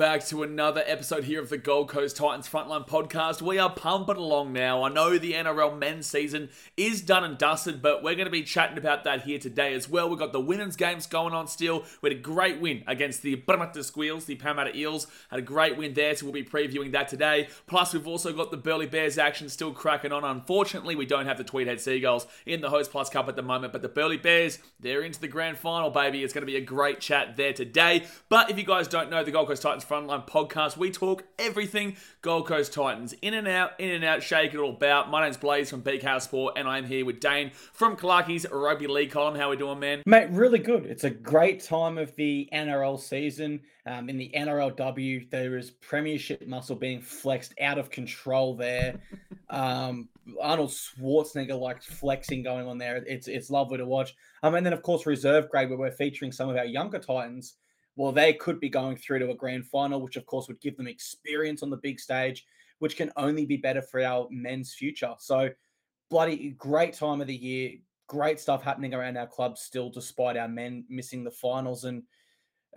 back to another episode here of the Gold Coast Titans Frontline Podcast. We are pumping along now. I know the NRL men's season is done and dusted, but we're going to be chatting about that here today as well. We've got the women's games going on still. We had a great win against the Parramatta Squeals, the Parramatta Eels. Had a great win there, so we'll be previewing that today. Plus, we've also got the Burleigh Bears action still cracking on. Unfortunately, we don't have the Tweedhead Seagulls in the HostPlus Cup at the moment, but the Burleigh Bears, they're into the grand final, baby. It's going to be a great chat there today. But if you guys don't know the Gold Coast Titans Frontline podcast, we talk everything Gold Coast Titans. In and out, in and out, shake it all about. My name's Blaze from Big House Sport, and I'm here with Dane from Clarkey's Rugby League column. How we doing, man? Mate, really good. It's a great time of the NRL season. Um, in the NRLW, there is premiership muscle being flexed out of control there. Um, Arnold Schwarzenegger like flexing going on there. It's it's lovely to watch. Um, and then of course reserve grade where we're featuring some of our younger Titans well, they could be going through to a grand final, which of course would give them experience on the big stage, which can only be better for our men's future. So, bloody great time of the year. Great stuff happening around our club still, despite our men missing the finals. And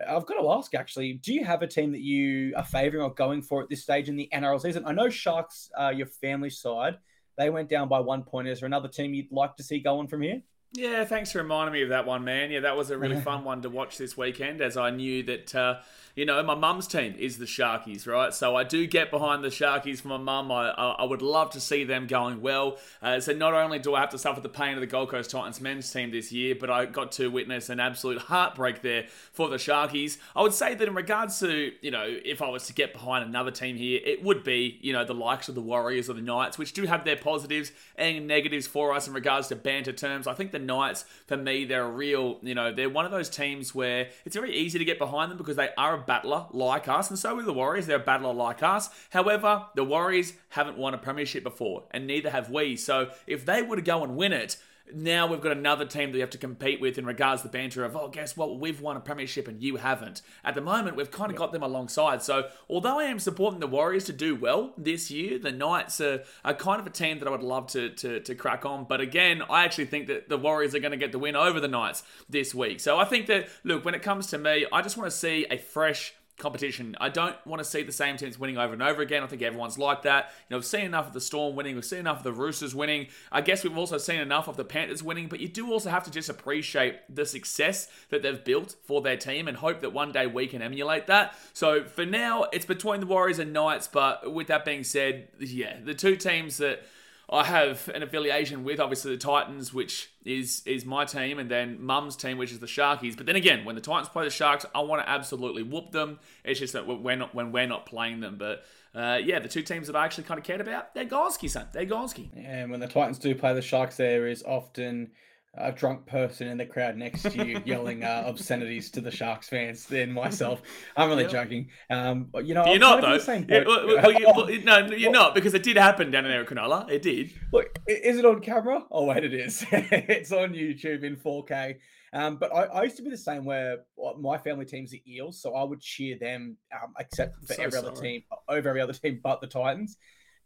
I've got to ask, actually, do you have a team that you are favouring or going for at this stage in the NRL season? I know Sharks, uh, your family side, they went down by one point. Is there another team you'd like to see going from here? Yeah, thanks for reminding me of that one, man. Yeah, that was a really fun one to watch this weekend, as I knew that uh, you know, my mum's team is the Sharkies, right? So I do get behind the Sharkies for my mum. I, I would love to see them going well. Uh, so not only do I have to suffer the pain of the Gold Coast Titans men's team this year, but I got to witness an absolute heartbreak there for the Sharkies. I would say that in regards to, you know, if I was to get behind another team here, it would be, you know, the likes of the Warriors or the Knights, which do have their positives and negatives for us in regards to banter terms. I think the Knights, for me, they're a real, you know, they're one of those teams where it's very easy to get behind them because they are a battler like us, and so are the Warriors. They're a battler like us. However, the Warriors haven't won a premiership before, and neither have we. So if they were to go and win it, now we've got another team that we have to compete with in regards to the banter of, oh, guess what? We've won a premiership and you haven't. At the moment, we've kind of got them alongside. So, although I am supporting the Warriors to do well this year, the Knights are, are kind of a team that I would love to, to, to crack on. But again, I actually think that the Warriors are going to get the win over the Knights this week. So, I think that, look, when it comes to me, I just want to see a fresh competition. I don't want to see the same teams winning over and over again. I think everyone's like that. You know, we've seen enough of the Storm winning. We've seen enough of the Roosters winning. I guess we've also seen enough of the Panthers winning, but you do also have to just appreciate the success that they've built for their team and hope that one day we can emulate that. So for now, it's between the Warriors and Knights, but with that being said, yeah, the two teams that I have an affiliation with, obviously the Titans, which is is my team, and then Mum's team, which is the Sharkies. But then again, when the Titans play the Sharks, I want to absolutely whoop them. It's just that we're not when we're not playing them. But uh, yeah, the two teams that I actually kind of cared about, they're Gonski, son. They're Gonski. And when the Titans do play the Sharks, there is often a drunk person in the crowd next to you yelling uh, obscenities to the Sharks fans than myself. I'm really joking. Um, you know, you're not though. Yeah, well, well, you, well, no, you're not because it did happen down in there Cronulla. It did. Look, is it on camera? Oh wait, it is. it's on YouTube in 4K. Um, but I, I, used to be the same where my family team's the Eels, so I would cheer them, um, except for so every sorry. other team, over every other team but the Titans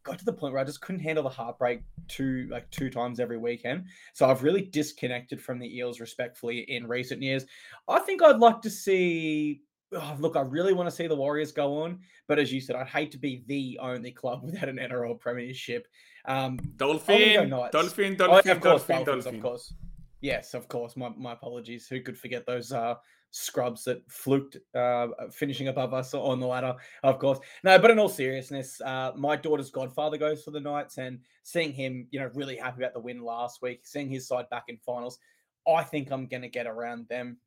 got to the point where I just couldn't handle the heartbreak two like two times every weekend. So I've really disconnected from the Eels respectfully in recent years. I think I'd like to see oh, look, I really want to see the Warriors go on, but as you said, I'd hate to be the only club without an NRL premiership. Um, Dolphin, Dolphin, Dolphin, Dolphin, oh, of course, Dolphin, Dolphins, Dolphin. of course. Yes, of course. My, my apologies. Who could forget those uh, scrubs that fluked uh, finishing above us on the ladder, of course. No, but in all seriousness, uh, my daughter's godfather goes for the Knights, and seeing him, you know, really happy about the win last week, seeing his side back in finals, I think I'm going to get around them.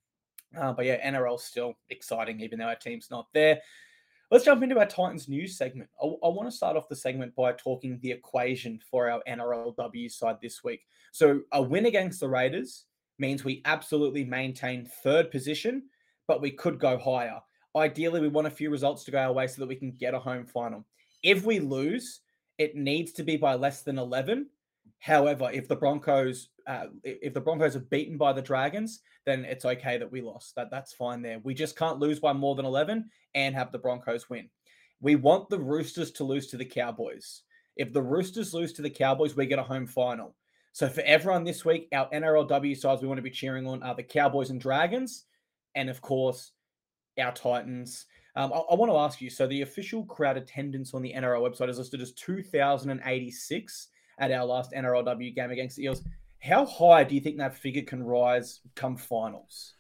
Uh, but yeah, NRL still exciting, even though our team's not there. Let's jump into our Titans news segment. I, I, want to start off the segment by talking the equation for our NRLW side this week. So, a win against the Raiders means we absolutely maintain third position, but we could go higher. Ideally, we want a few results to go our way so that we can get a home final. If we lose, it needs to be by less than 11. However, if the Broncos uh, if the Broncos are beaten by the Dragons, then it's okay that we lost. That that's fine there. We just can't lose by more than 11 and have the Broncos win. We want the Roosters to lose to the Cowboys. If the Roosters lose to the Cowboys, we get a home final. So for everyone this week, our NRLW sides we want to be cheering on are the Cowboys and Dragons, and of course, our Titans. Um, I, I want to ask you. So the official crowd attendance on the NRL website is listed as 2,086 at our last NRLW game against the Eels. How high do you think that figure can rise come finals?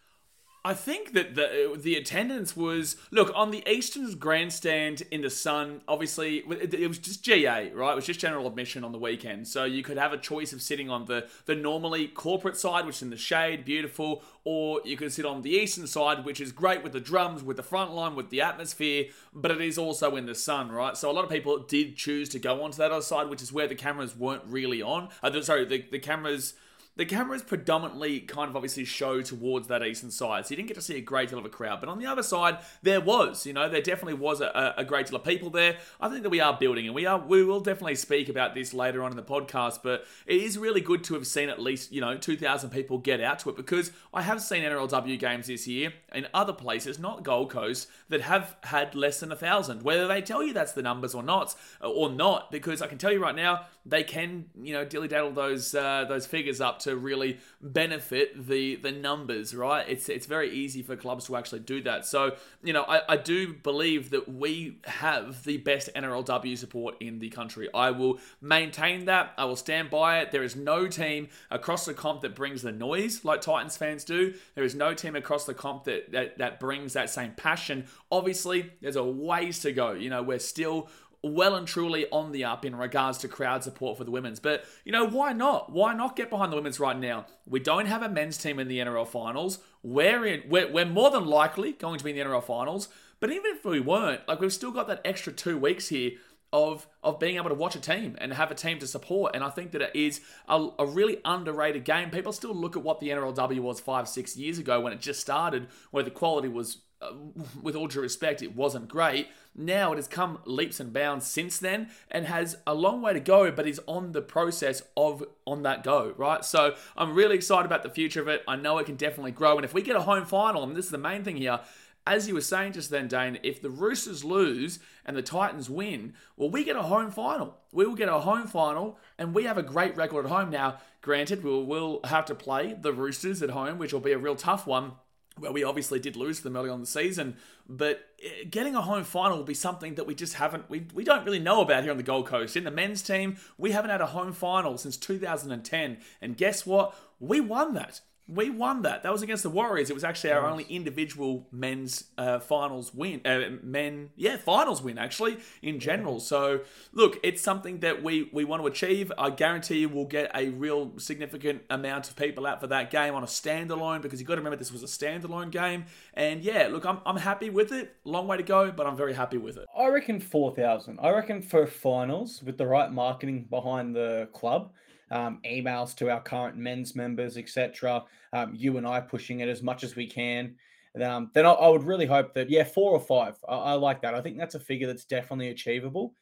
I think that the the attendance was look on the Eastern's grandstand in the sun. Obviously, it was just GA, right? It was just general admission on the weekend, so you could have a choice of sitting on the the normally corporate side, which is in the shade, beautiful, or you could sit on the Eastern side, which is great with the drums, with the front line, with the atmosphere, but it is also in the sun, right? So a lot of people did choose to go onto that other side, which is where the cameras weren't really on. Uh, sorry, the the cameras the cameras predominantly kind of obviously show towards that eastern side, so you didn't get to see a great deal of a crowd. But on the other side, there was, you know, there definitely was a, a great deal of people there. I think that we are building, and we are we will definitely speak about this later on in the podcast. But it is really good to have seen at least you know two thousand people get out to it because I have seen NRLW games this year in other places, not Gold Coast, that have had less than a thousand. Whether they tell you that's the numbers or not, or not, because I can tell you right now they can you know dilly daddle those uh, those figures up to really benefit the the numbers, right? It's it's very easy for clubs to actually do that. So you know, I, I do believe that we have the best NRLW support in the country. I will maintain that. I will stand by it. There is no team across the comp that brings the noise like Titans fans do. There is no team across the comp that that, that brings that same passion. Obviously, there's a ways to go. You know, we're still well and truly on the up in regards to crowd support for the women's. But, you know, why not? Why not get behind the women's right now? We don't have a men's team in the NRL finals. We're, in, we're, we're more than likely going to be in the NRL finals. But even if we weren't, like, we've still got that extra two weeks here of of being able to watch a team and have a team to support. And I think that it is a, a, really underrated game. People still look at what the NRLW was five, six years ago when it just started, where the quality was uh, with all due respect, it wasn't great. Now it has come leaps and bounds since then and has a long way to go, but is on the process of on that go, right? So I'm really excited about the future of it. I know it can definitely grow. And if we get a home final, and this is the main thing here, as you were saying just then, Dane, if the Roosters lose and the Titans win, well, we get a home final. We will get a home final, and we have a great record at home now. Granted, we'll, we'll have to play the Roosters at home, which will be a real tough one well, we obviously did lose them early on the season, but eh, getting a home final will be something that we just haven't, we, we don't really know about here on the Gold Coast. In the men's team, we haven't had a home final since 2010. And guess what? We won that we won that. That was against the Warriors. It was actually our only individual men's uh, finals win. Uh, men, yeah, finals win actually in general. So look, it's something that we we want to achieve. I guarantee you, we'll get a real significant amount of people out for that game on a standalone because you got to remember this was a standalone game. And yeah, look, I'm I'm happy with it. Long way to go, but I'm very happy with it. I reckon four thousand. I reckon for finals with the right marketing behind the club um, emails to our current men's members, etc. Um, you and I pushing it as much as we can. Um, then I, I, would really hope that yeah, four or five. I, I, like that. I think that's a figure that's definitely achievable,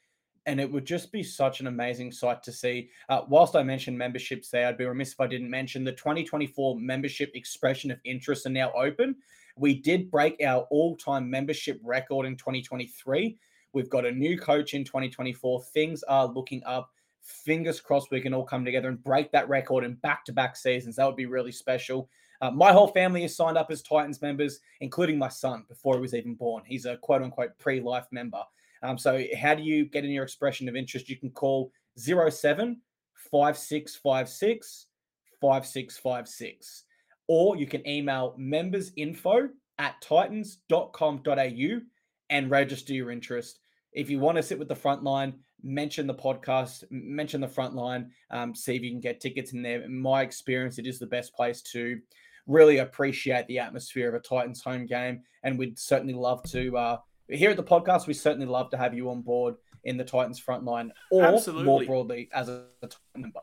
and it would just be such an amazing sight to see. Uh, whilst I mentioned memberships there, I'd be remiss if I didn't mention the 2024 membership expression of interest are now open. We did break our all-time membership record in 2023. We've got a new coach in 2024. Things are looking up fingers crossed we can all come together and break that record in back to back seasons. That would be really special. Uh, my whole family is signed up as Titans members, including my son before he was even born. He's a quote unquote pre life member. Um, so, how do you get in your expression of interest? You can call 07 5656 5656, or you can email membersinfo at titans.com.au and register your interest. If you want to sit with the front line, mention the podcast, mention the front line, um, see if you can get tickets in there. In my experience, it is the best place to really appreciate the atmosphere of a Titans home game. And we'd certainly love to, uh, here at the podcast, we certainly love to have you on board in the Titans front line or Absolutely. more broadly as a, a Titan member.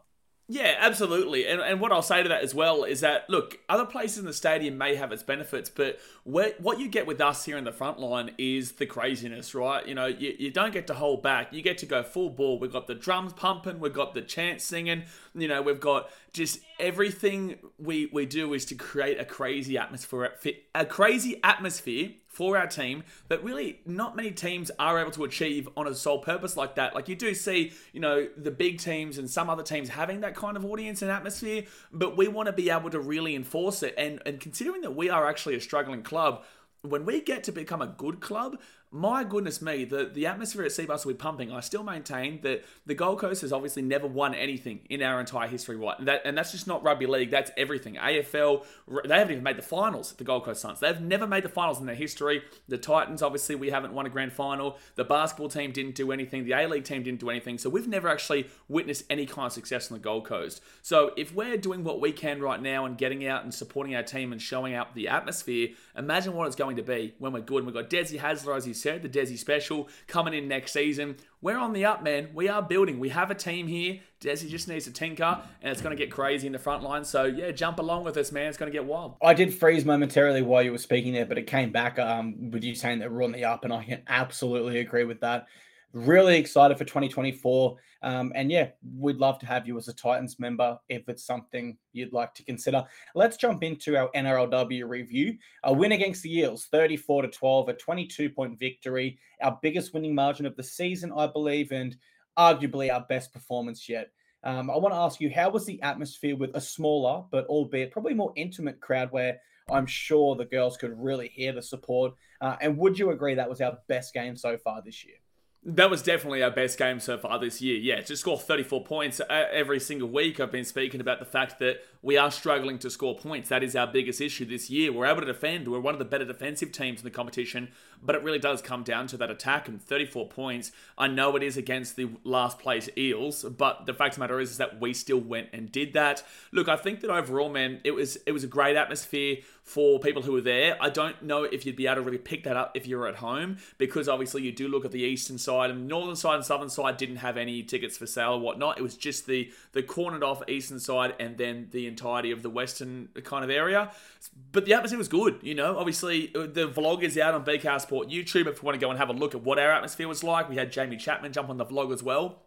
Yeah, absolutely. And, and what I'll say to that as well is that, look, other places in the stadium may have its benefits, but what you get with us here in the front line is the craziness, right? You know, you, you don't get to hold back. You get to go full ball. We've got the drums pumping, we've got the chants singing, you know, we've got just everything we, we do is to create a crazy atmosphere, a crazy atmosphere for our team that really not many teams are able to achieve on a sole purpose like that. Like you do see, you know, the big teams and some other teams having that kind of audience and atmosphere, but we want to be able to really enforce it. And and considering that we are actually a struggling club, when we get to become a good club, my goodness me, the, the atmosphere at Cbus will be pumping. I still maintain that the Gold Coast has obviously never won anything in our entire history, right? And, that, and that's just not rugby league, that's everything. AFL, they haven't even made the finals, at the Gold Coast Suns. They've never made the finals in their history. The Titans, obviously, we haven't won a grand final. The basketball team didn't do anything. The A League team didn't do anything. So we've never actually witnessed any kind of success on the Gold Coast. So if we're doing what we can right now and getting out and supporting our team and showing out the atmosphere, imagine what it's going to be when we're good. And we've got Desi Hasler, as you said, the Desi special coming in next season. We're on the up, man. We are building. We have a team here. Desi just needs to tinker, and it's going to get crazy in the front line. So, yeah, jump along with us, man. It's going to get wild. I did freeze momentarily while you were speaking there, but it came back um, with you saying that we're on the up, and I can absolutely agree with that. Really excited for 2024. Um, and yeah, we'd love to have you as a Titans member if it's something you'd like to consider. Let's jump into our NRLW review. A win against the Eels, 34 to 12, a 22 point victory, our biggest winning margin of the season, I believe, and arguably our best performance yet. Um, I want to ask you, how was the atmosphere with a smaller, but albeit probably more intimate crowd where I'm sure the girls could really hear the support? Uh, and would you agree that was our best game so far this year? That was definitely our best game so far this year. Yeah, to score 34 points uh, every single week. I've been speaking about the fact that we are struggling to score points. That is our biggest issue this year. We're able to defend. We're one of the better defensive teams in the competition, but it really does come down to that attack and 34 points. I know it is against the last place Eels, but the fact of the matter is, is that we still went and did that. Look, I think that overall, man, it was it was a great atmosphere for people who were there. I don't know if you'd be able to really pick that up if you were at home because obviously you do look at the eastern side and northern side and southern side didn't have any tickets for sale or whatnot. It was just the the cornered off eastern side and then the entirety of the western kind of area. But the atmosphere was good, you know. Obviously uh, the vlog is out on BKR Sport YouTube if you want to go and have a look at what our atmosphere was like. We had Jaime Chapman jump on the vlog as well.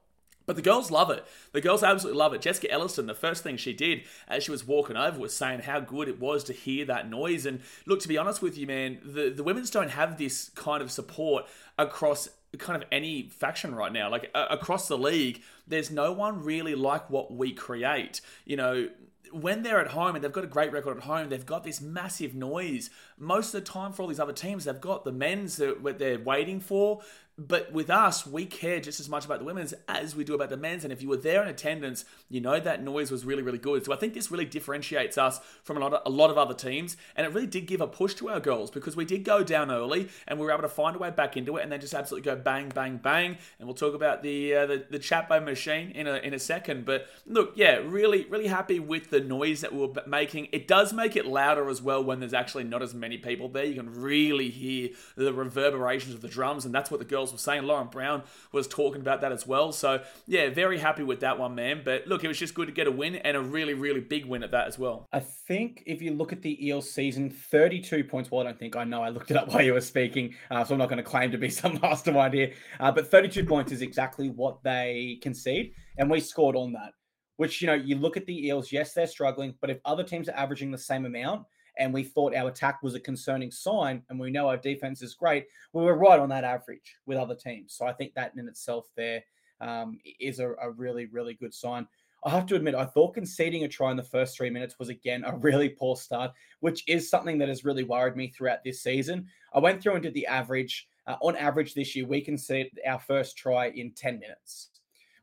But the girls love it. The girls absolutely love it. Jessica Elliston, the first thing she did as she was walking over was saying how good it was to hear that noise. And look, to be honest with you, man, the, the women's don't have this kind of support across kind of any faction right now. Like uh, across the league, there's no one really like what we create. You know, when they're at home and they've got a great record at home, they've got this massive noise. Most of the time, for all these other teams, they've got the men's that they're waiting for. But with us, we care just as much about the women's as we do about the men's. And if you were there in attendance, you know that noise was really, really good. So I think this really differentiates us from a lot of, a lot of other teams. And it really did give a push to our girls because we did go down early and we were able to find a way back into it and then just absolutely go bang, bang, bang. And we'll talk about the uh, the, the Chapo machine in a, in a second. But look, yeah, really, really happy with the noise that we were making. It does make it louder as well when there's actually not as many people there. You can really hear the reverberations of the drums. And that's what the girls was saying. Lauren Brown was talking about that as well. So, yeah, very happy with that one, man. But look, it was just good to get a win and a really, really big win at that as well. I think if you look at the Eels season, 32 points. Well, I don't think I know. I looked it up while you were speaking, uh, so I'm not going to claim to be some mastermind here. Uh, but 32 points is exactly what they concede, and we scored on that. Which, you know, you look at the Eels, yes, they're struggling, but if other teams are averaging the same amount, and we thought our attack was a concerning sign, and we know our defense is great, we were right on that average with other teams. So I think that in itself there um, is a, a really, really good sign. I have to admit, I thought conceding a try in the first three minutes was again a really poor start, which is something that has really worried me throughout this season. I went through and did the average. Uh, on average, this year, we conceded our first try in 10 minutes,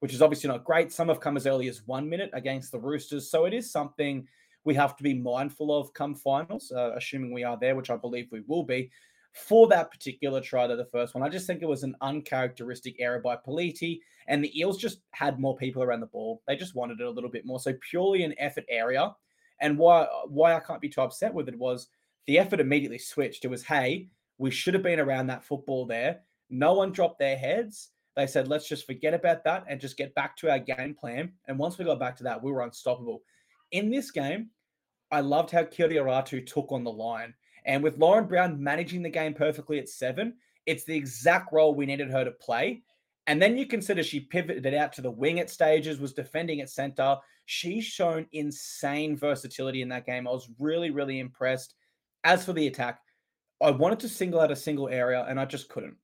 which is obviously not great. Some have come as early as one minute against the Roosters. So it is something we have to be mindful of come finals, uh, assuming we are there, which I believe we will be. For that particular try, to the first one, I just think it was an uncharacteristic error by Pelite, and the Eels just had more people around the ball. They just wanted it a little bit more. So purely an effort area. And why why I can't be too upset with it was the effort immediately switched. It was, hey, we should have been around that football there. No one dropped their heads. They said, let's just forget about that and just get back to our game plan. And once we got back to that, we were unstoppable. In this game, I loved how Kiria-Ratu took on the line. And with Lauren Brown managing the game perfectly at seven, it's the exact role we needed her to play. And then you consider she pivoted out to the wing at stages, was defending at center. She's shown insane versatility in that game. I was really, really impressed. As for the attack, I wanted to single out a single area and I just couldn't.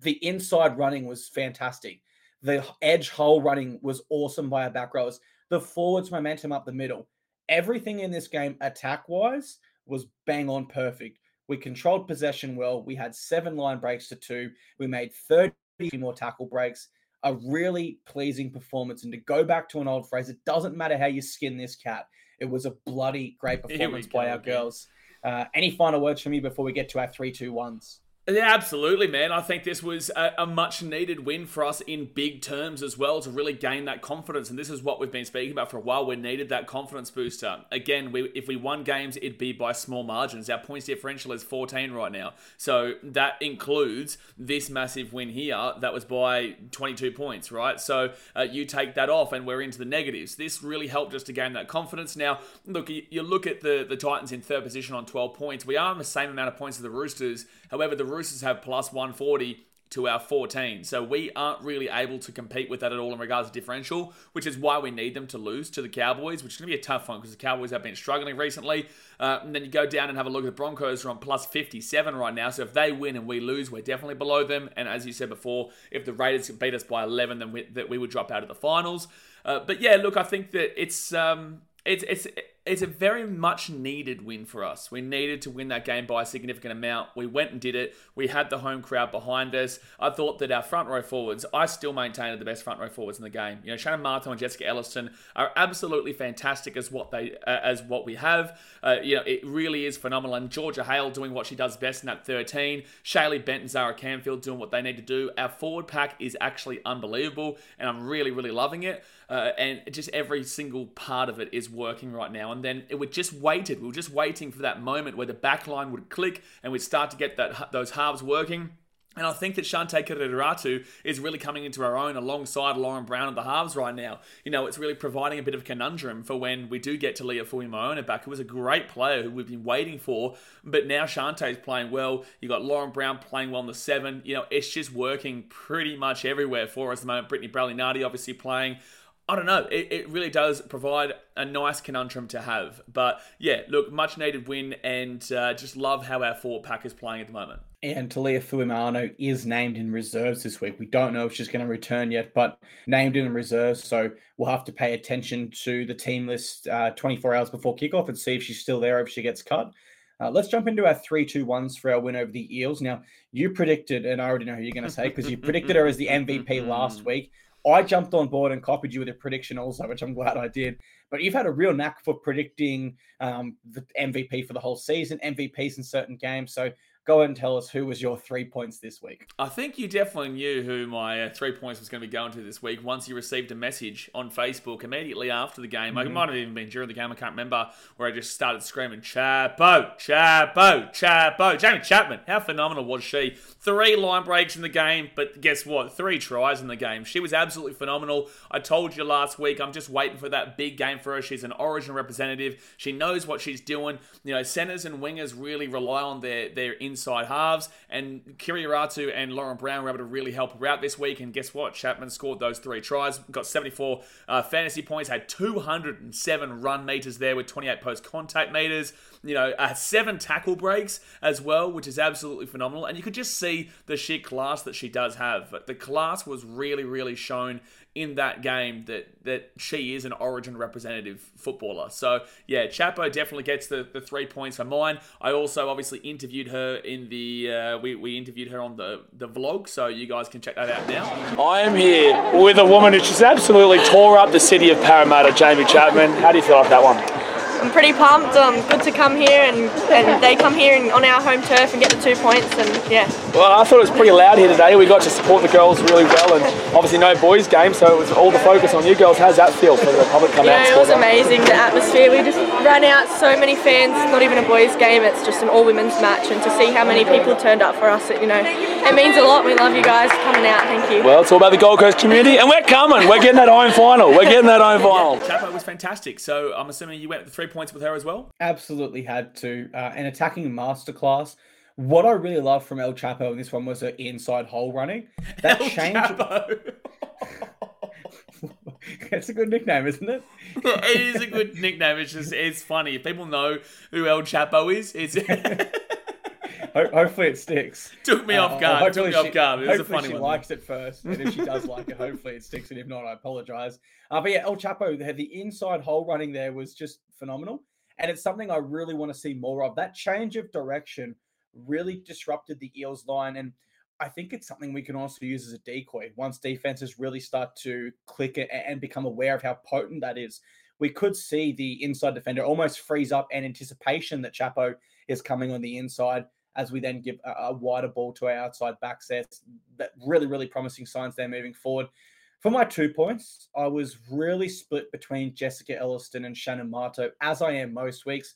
The inside running was fantastic. The edge hole running was awesome by our back rows. The forwards momentum up the middle everything in this game, attack wise, was bang on perfect. We controlled possession well. We had seven line breaks to two. We made 30 more tackle breaks. A really pleasing performance. And to go back to an old phrase, it doesn't matter how you skin this cat. It was a bloody great performance by our girls. Uh, any final words from you before we get to our three, two, ones? Yeah, absolutely, man. I think this was a, a, much needed win for us in big terms as well to really gain that confidence. And this is what we've been speaking about for a while. We needed that confidence booster. Again, we, if we won games, it'd be by small margins. Our points differential is 14 right now. So that includes this massive win here that was by 22 points, right? So uh, you take that off and we're into the negatives. This really helped us to gain that confidence. Now, look, you, look at the, the Titans in third position on 12 points. We are on the same amount of points as the Roosters. However, the Roosters have plus 140 to our 14. So we aren't really able to compete with that at all in regards to differential, which is why we need them to lose to the Cowboys, which is going to be a tough one because the Cowboys have been struggling recently. Uh, and then you go down and have a look at the Broncos are on plus 57 right now. So if they win and we lose, we're definitely below them. And as you said before, if the Raiders beat us by 11, then we, that we would drop out of the finals. Uh, but yeah, look, I think that it's um, it's it's it's a very much needed win for us. We needed to win that game by a significant amount. We went and did it. We had the home crowd behind us. I thought that our front row forwards, I still maintain are the best front row forwards in the game. You know, Shannon Martin and Jessica Elliston are absolutely fantastic as what they uh, as what we have. Uh, you know, it really is phenomenal. And Georgia Hale doing what she does best in that 13. Shaylee Benton, Zara Canfield doing what they need to do. Our forward pack is actually unbelievable, and I'm really, really loving it. Uh, and just every single part of it is working right now. And then it would just waited. We were just waiting for that moment where the back line would click and we'd start to get that those halves working. And I think that Chantay Kiria-Ratu is really coming into our own alongside Lauren Brown at the halves right now. You know, it's really providing a bit of conundrum for when we do get to Leah Fuimaono back, who was a great player who we've been waiting for. But now Chantay's playing well. You've got Lauren Brown playing well in the seven. You know, it's just working pretty much everywhere for us at the moment. Brittany Breayley-Nati obviously playing. I don't know. It, it really does provide a nice conundrum to have. But yeah, look, much needed win, and uh, just love how our forward pack is playing at the moment. And Taliah Fuimaono is named in reserves this week. We don't know if she's going to return yet, but named in reserves. So we'll have to pay attention to the team list uh, 24 hours before kickoff and see if she's still there, if she gets cut. Uh, let's jump into our three, two, ones for our win over the Eels. Now, you predicted, and I already know who you're going to say because you predicted her as the MVP last week. I jumped on board and copied you with a prediction also, which I'm glad I did. But you've had a real knack for predicting um, the MVP for the whole season, MVPs in certain games. So go ahead and tell us who was your three points this week. I think you definitely knew who my uh, three points was going to be going to this week once you received a message on Facebook immediately after the game. Mm-hmm. It might have even been during the game, I can't remember, where I just started screaming, Chapo, Chapo, Chapo. Jaime Chapman, how phenomenal was she? Three line breaks in the game, but guess what? Three tries in the game. She was absolutely phenomenal. I told you last week, I'm just waiting for that big game for her. She's an origin representative. She knows what she's doing. You know, centers and wingers really rely on their, their inside halves. And Kiria-Ratu and Lauren Brown were able to really help her out this week. And guess what? Chapman scored those three tries, got 74 uh, fantasy points, had 207 run meters there with 28 post contact meters you know, uh, seven tackle breaks as well, which is absolutely phenomenal. And you could just see the sheer class that she does have. But the class was really, really shown in that game that that she is an origin representative footballer. So yeah, Chapo definitely gets the, the three points for mine. I also obviously interviewed her in the uh, we, we interviewed her on the, the vlog, so you guys can check that out now. I am here with a woman who just absolutely tore up the city of Parramatta, Jaime Chapman. How do you feel about that one? I'm pretty pumped. Um, good to come here and, and they come here and, on our home turf and get the two points and yeah. Well, I thought it was pretty loud here today. We got to support the girls really well and obviously no boys game, so it was all the focus on you girls. How's that feel for the public come yeah, out? it was amazing. The atmosphere. We just ran out so many fans. Not even a boys game. It's just an all women's match, and to see how many people turned up for us, it, you know, it means a lot. We love you guys coming out. Thank you. Well, it's all about the Gold Coast community, and we're coming. We're getting that home final. We're getting that home final. Yeah, Chapo was fantastic. So I'm assuming you went the three points with her as well. Absolutely had to. Uh, an attacking masterclass. What I really loved from El Chapo in this one was her inside hole running. That El change. Chapo. it's a good nickname, isn't it? it is a good nickname. It's just it's funny. If people know who El Chapo is, it's hopefully it sticks. Took me off uh, guard. Uh, Took me she, off guard. It was a funny she one. likes it first, and if she does like it, hopefully it sticks. And if not, I apologize. Uh, but yeah, El Chapo, the inside hole running there was just phenomenal, and it's something I really want to see more of. That change of direction really disrupted the Eels line. And I think it's something we can also use as a decoy once defenses really start to click and become aware of how potent that is. We could see the inside defender almost freeze up in anticipation that Chapo is coming on the inside as we then give a, wider ball to our outside back sets. That really, really promising signs there moving forward. For my two points, I was really split between Jessica Elliston and Shannon Mato, as I am most weeks.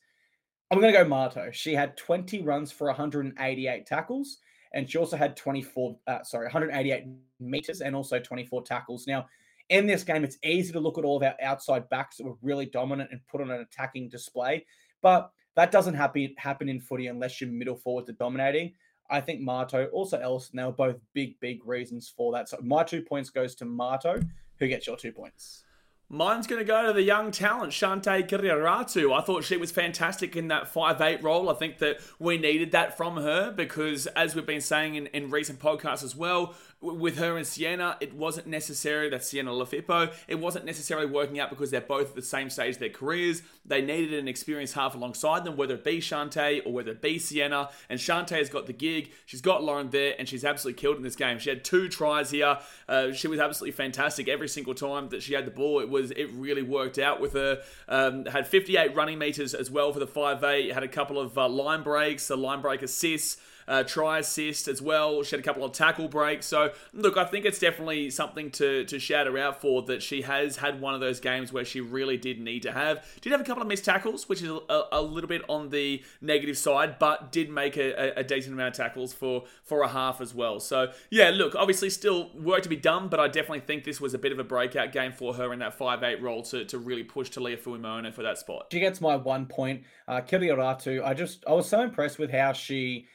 I'm going to go Mato. She had 20 runs for 188 tackles, and she also had 24, uh, sorry, 188 meters and also 24 tackles. Now, in this game, it's easy to look at all of our outside backs that were really dominant and put on an attacking display, but that doesn't happen happen in footy unless your middle forwards are dominating. I think Mato, also Elliston, they were both big, big reasons for that. So my two points goes to Mato. Who gets your two points? Mine's going to go to the young talent, Chantay Kiria-Ratu. I thought she was fantastic in that five eight role. I think that we needed that from her because, as we've been saying in, in recent podcasts as well, with her and Sienna, it wasn't necessary that Sienna Lofipo, it wasn't necessarily working out because they're both at the same stage of their careers. They needed an experienced half alongside them, whether it be Chantay or whether it be Sienna. And Chantay has got the gig. She's got Lauren there, and she's absolutely killed in this game. She had two tries here. Uh, she was absolutely fantastic every single time that she had the ball. It was it really worked out with her. Um, had 58 running meters as well for the 5'8. Had a couple of uh, line breaks, a line break assists uh, try assist as well. She had a couple of tackle breaks. So, look, I think it's definitely something to, to shout her out for that she has had one of those games where she really did need to have. Did have a couple of missed tackles, which is a, a little bit on the negative side, but did make a, a, decent amount of tackles for, for a half as well. So, yeah, look, obviously still work to be done, but I definitely think this was a bit of a breakout game for her in that 5-8 role to, to really push to Taliah Fuimaono for that spot. She gets my one point. Uh, I just, I was so impressed with how she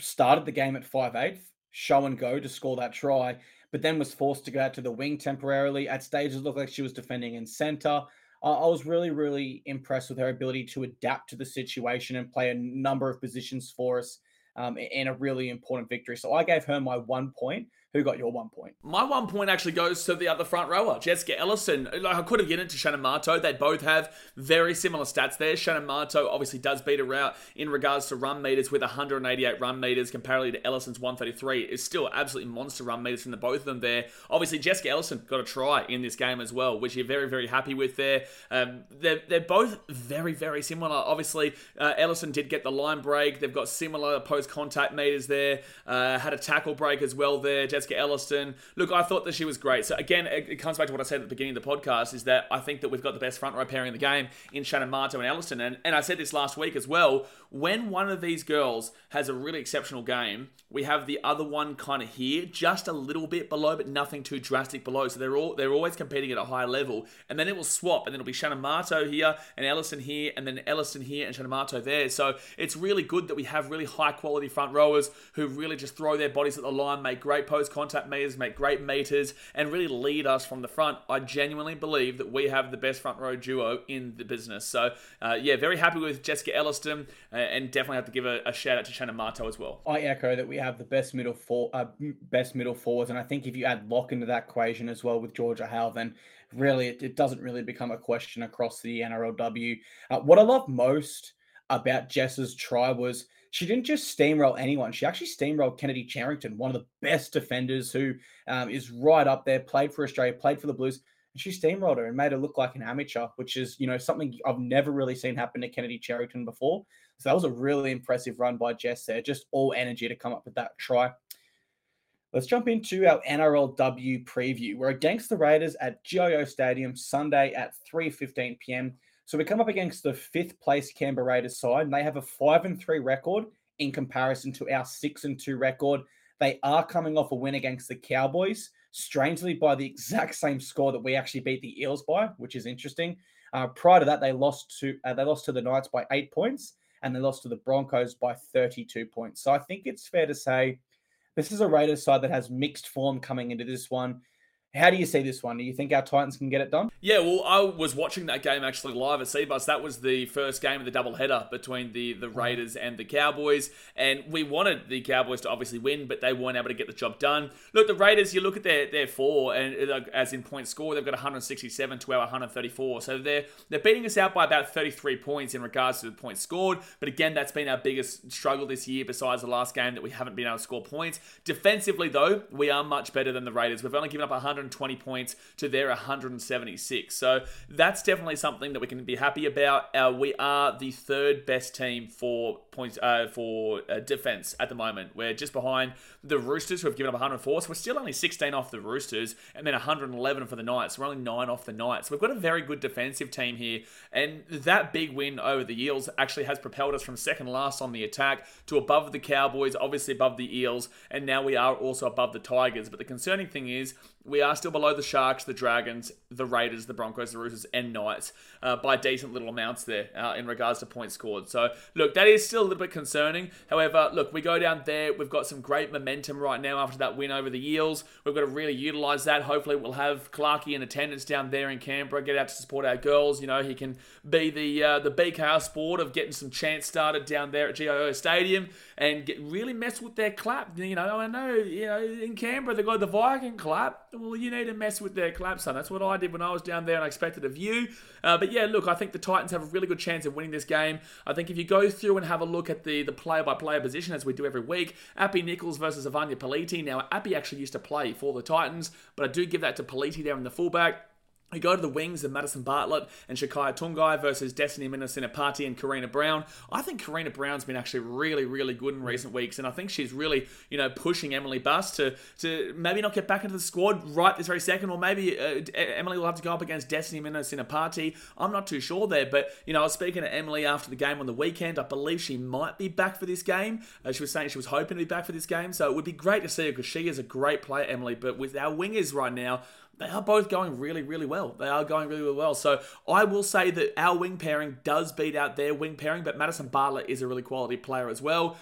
started the game at five eighth, show and go to score that try, but then was forced to go out to the wing temporarily. At stages, looked like she was defending in center. Uh, I was really, really impressed with her ability to adapt to the situation and play a number of positions for us um, in a really important victory. So I gave her my one point. Who got your one point? My one point actually goes to the other front rower, Jessica Elliston. Like I could have given it to Shannon Mato. They both have very similar stats there. Shannon Mato obviously does beat her out in regards to run meters with 188 run meters comparatively to Elliston's 133. It's still absolutely monster run meters from the both of them there. Obviously, Jessica Elliston got a try in this game as well, which you're very, very happy with there. Um, they're, they're both very, very similar. Obviously, uh, Elliston did get the line break. They've got similar post contact meters there. Uh, had a tackle break as well there. Jessica Elliston. Look, I thought that she was great. So again, it, it, comes back to what I said at the beginning of the podcast: is that I think that we've got the best front row pairing in the game in Shannon Mato and Elliston. And and I said this last week as well. When one of these girls has a really exceptional game, we have the other one kind of here, just a little bit below, but nothing too drastic below. So they're all they're always competing at a high level, and then it will swap, and then it'll be Shannon Mato here and Elliston here, and then Elliston here and Shannon Mato there. So it's really good that we have really high quality front rowers who really just throw their bodies at the line, make great post contact meters, make great meters, and really lead us from the front. I genuinely believe that we have the best front row duo in the business. So, uh, yeah, very happy with Jessica Elliston, uh, and definitely have to give a, a, shout out to Shannon Mato as well. I echo that we have the best middle four, uh, best middle forwards, and I think if you add Lock into that equation as well with Georgia Howe, then really it, it doesn't really become a question across the NRLW. Uh, what I love most about Jess's try was she didn't just steamroll anyone. She actually steamrolled Kennedy Cherrington, one of the best defenders who um, is right up there, played for Australia, played for the Blues. And she steamrolled her and made her look like an amateur, which is, you know, something I've never really seen happen to Kennedy Cherrington before. So that was a really impressive run by Jess there. Just all energy to come up with that try. Let's jump into our NRLW preview. We're against the Raiders at GIO Stadium Sunday at 3:15 p.m. So we come up against the fifth place Canberra Raiders side, and they have a five and three record in comparison to our six and two record. They are coming off a win against the Cowboys, strangely by the exact same score that we actually beat the Eels by, which is interesting. Uh, prior to that, they lost to uh, they lost to the Knights by eight points, and they lost to the Broncos by 32 points. So I think it's fair to say this is a Raiders side that has mixed form coming into this one How do you see this one? Do you think our Titans can get it done? Yeah, well, I was watching that game actually live at Cbus. That was the first game of the doubleheader between the, the Raiders and the Cowboys. And we wanted the Cowboys to obviously win, but they weren't able to get the job done. Look, the Raiders, you look at their, their four, and uh, as in point score, they've got 167 to our 134. So they're, they're beating us out by about 33 points in regards to the points scored. But again, that's been our biggest struggle this year, besides the last game that we haven't been able to score points. Defensively, though, we are much better than the Raiders. We've only given up 120 points to their 176. So that's definitely something that we can be happy about. Uh, we are the third best team for points uh, for uh, defense at the moment. We're just behind the Roosters, who have given up 104. So we're still only 16 off the Roosters, and then 111 for the Knights. We're only nine off the Knights. So We've got a very good defensive team here, and that big win over the Eels actually has propelled us from second last on the attack to above the Cowboys, obviously above the Eels, and now we are also above the Tigers. But the concerning thing is we are still below the Sharks, the Dragons, the Raiders, the Broncos, the Roosters, and Knights uh, by decent little amounts there uh, in regards to points scored. So, look, that is still a little bit concerning. However, look, we go down there. We've got some great momentum right now after that win over the Eels. We've got to really utilise that. Hopefully, we'll have Clarkey in attendance down there in Canberra, get out to support our girls. You know, he can be the uh, the BKR sport of getting some chants started down there at GIO Stadium and get really mess with their clap. You know, I know, you know, in Canberra they've got the Viking clap. Well, you need to mess with their collapse, son. That's what I did when I was down there and I expected of you. Uh, but yeah, look, I think the Titans have a really good chance of winning this game. I think if you go through and have a look at the the player by player position as we do every week, Apii Nicholls versus Evania Pelite. Now, Apii actually used to play for the Titans, but I do give that to Pelite there in the fullback. We go to the wings of Madison Bartlett and Shakaya Tungai versus Destiny Minasina and Karina Brown. I think Karina Brown's been actually really, really good in recent weeks, and I think she's really, you know, pushing Emily Buss to to maybe not get back into the squad right this very second, or maybe uh, Emily will have to go up against Destiny Minasina I'm not too sure there, but you know, I was speaking to Emily after the game on the weekend. I believe she might be back for this game. Uh, she was saying she was hoping to be back for this game, so it would be great to see her because she is a great player, Emily. But with our wingers right now, they are both going really, really well. They are going really, really well. So I will say that our wing pairing does beat out their wing pairing, but Madison Bartlett is a really quality player as well.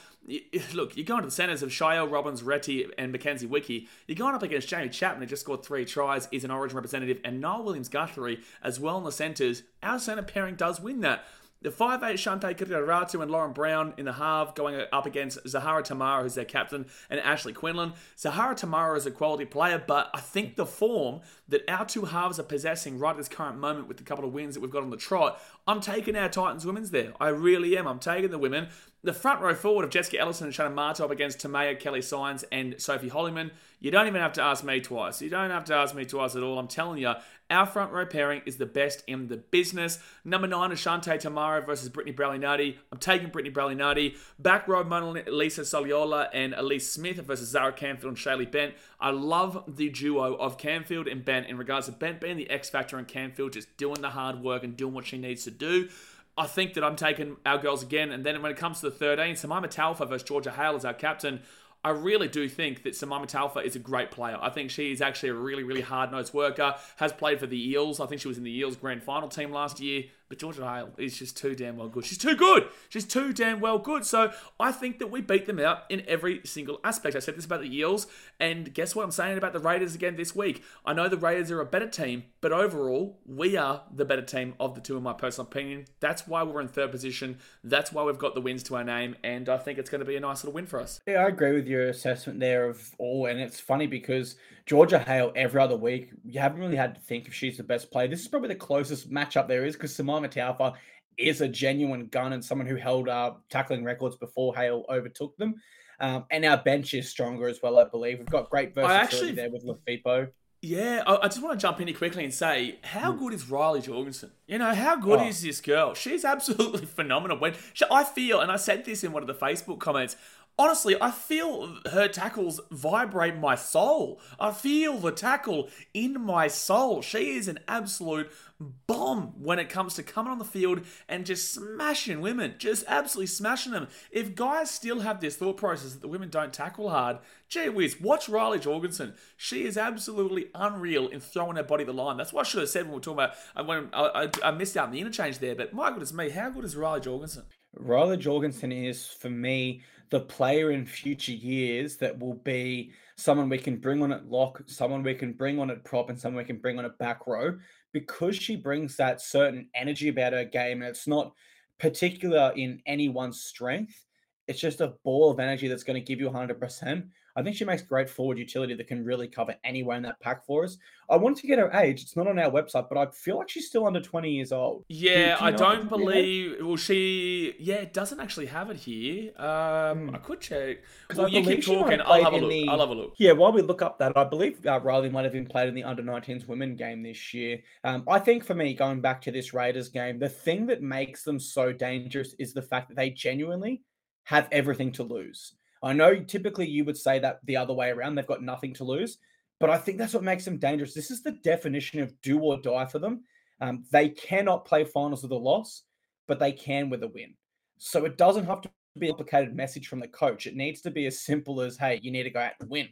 Look, you're going to the centres of Shia Robbins, Reti, and Mackenzie Wiki. You're going up against Jaime Chapman, who just scored three tries, is an Origin representative, and Noel Williams Guthrie as well in the centres. Our centre pairing does win that. The 5'8 Chantay Kiria-Ratu and Lauren Brown in the half going up against Zahara Temara, who's their captain, and Ashley Quinlan. Zahara Temara is a quality player, but I think the form that our two halves are possessing right at this current moment with the couple of wins that we've got on the trot, I'm taking our Titans women's there. I really am. I'm taking the women. The front row forward of Jessica Elliston and Shannon Martop against Tommaya Kelly-Sines and Sophie Holyman. You don't even have to ask me twice. You don't have to ask me twice at all. I'm telling you, our front row pairing is the best in the business. Number nine is Chante Temara versus Brittany Breayley I'm taking Brittany Breayley Back row, Monalisa Soliola and Elise Smith versus Zara Canfield and Shaylee Bent. I love the duo of Canfield and Bent in regards to Bent being the X factor and Canfield just doing the hard work and doing what she needs to do. I think that I'm taking our girls again. And then when it comes to the 13, Simaima Taufa versus Georgia Hale as our captain. I really do think that Simaima Taufa is a great player. I think she is actually a really, really hard nosed worker. Has played for the Eels. I think she was in the Eels grand final team last year. But Georgia Hale is just too damn well good. She's too good. She's too damn well good. So I think that we beat them out in every single aspect. I said this about the Eels, and guess what I'm saying about the Raiders again this week? I know the Raiders are a better team, but overall, we are the better team of the two, in my personal opinion. That's why we're in third position. That's why we've got the wins to our name, and I think it's going to be a nice little win for us. Yeah, I agree with your assessment there of all, and it's funny because Georgia Hale every other week, you haven't really had to think if she's the best player. This is probably the closest matchup there is because Taufa is a genuine gun and someone who held uh, tackling records before Hale overtook them. Um, and our bench is stronger as well, I believe. We've got great versatility actually, there with Lofipo. Yeah, I, I, just want to jump in here quickly and say, how hmm. good is Riley Jorgensen? You know, how good oh. is this girl? She's absolutely phenomenal. When she, I feel, and I said this in one of the Facebook comments, honestly, I feel her tackles vibrate my soul. I feel the tackle in my soul. She is an absolute bomb when it comes to coming on the field and just smashing women, just absolutely smashing them. If guys still have this thought process that the women don't tackle hard, gee whiz, watch Riley Jorgensen. She is absolutely unreal in throwing her body the line. That's what I should have said when we were talking about. When I, I, I missed out on the interchange there, but my goodness me, how good is Riley Jorgensen? Riley Jorgensen is for me the player in future years that will be someone we can bring on at lock, someone we can bring on at prop, and someone we can bring on at back row because she brings that certain energy about her game. And it's not particular in anyone's strength. It's just a ball of energy that's going to give you 100%. I think she makes great forward utility that can really cover anywhere in that pack for us. I wanted to get her age. It's not on our website, but I feel like she's still under 20 years old. Yeah, do, do I don't believe. Well, she. Yeah, it doesn't actually have it here. Um, hmm. I could check. Well, you keep talking. I'll have a look. The, I'll have a look. Yeah, while we look up that, I believe uh, Riley might have been played in the under 19s women game this year. Um, I think for me, going back to this Raiders game, the thing that makes them so dangerous is the fact that they genuinely have everything to lose. I know typically you would say that the other way around, they've got nothing to lose, but I think that's what makes them dangerous. This is the definition of do or die for them. Um, they cannot play finals with a loss, but they can with a win. So it doesn't have to be a complicated message from the coach. It needs to be as simple as, hey, you need to go out and win.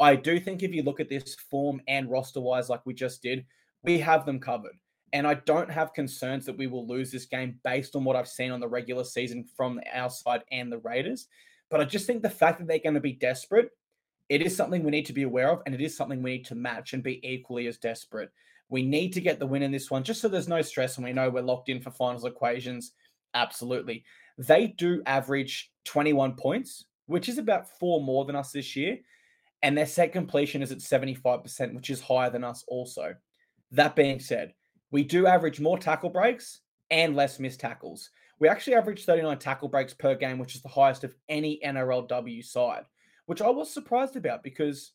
I do think if you look at this form and roster wise, like we just did, we have them covered. And I don't have concerns that we will lose this game based on what I've seen on the regular season from our side and the Raiders. But I just think the fact that they're going to be desperate, it is something we need to be aware of, and it is something we need to match and be equally as desperate. We need to get the win in this one, just so there's no stress and we know we're locked in for finals equations. Absolutely. They do average 21 points, which is about four more than us this year. And their set completion is at 75%, which is higher than us also. That being said, we do average more tackle breaks and less missed tackles. We actually averaged 39 tackle breaks per game, which is the highest of any NRLW side, which I was surprised about because,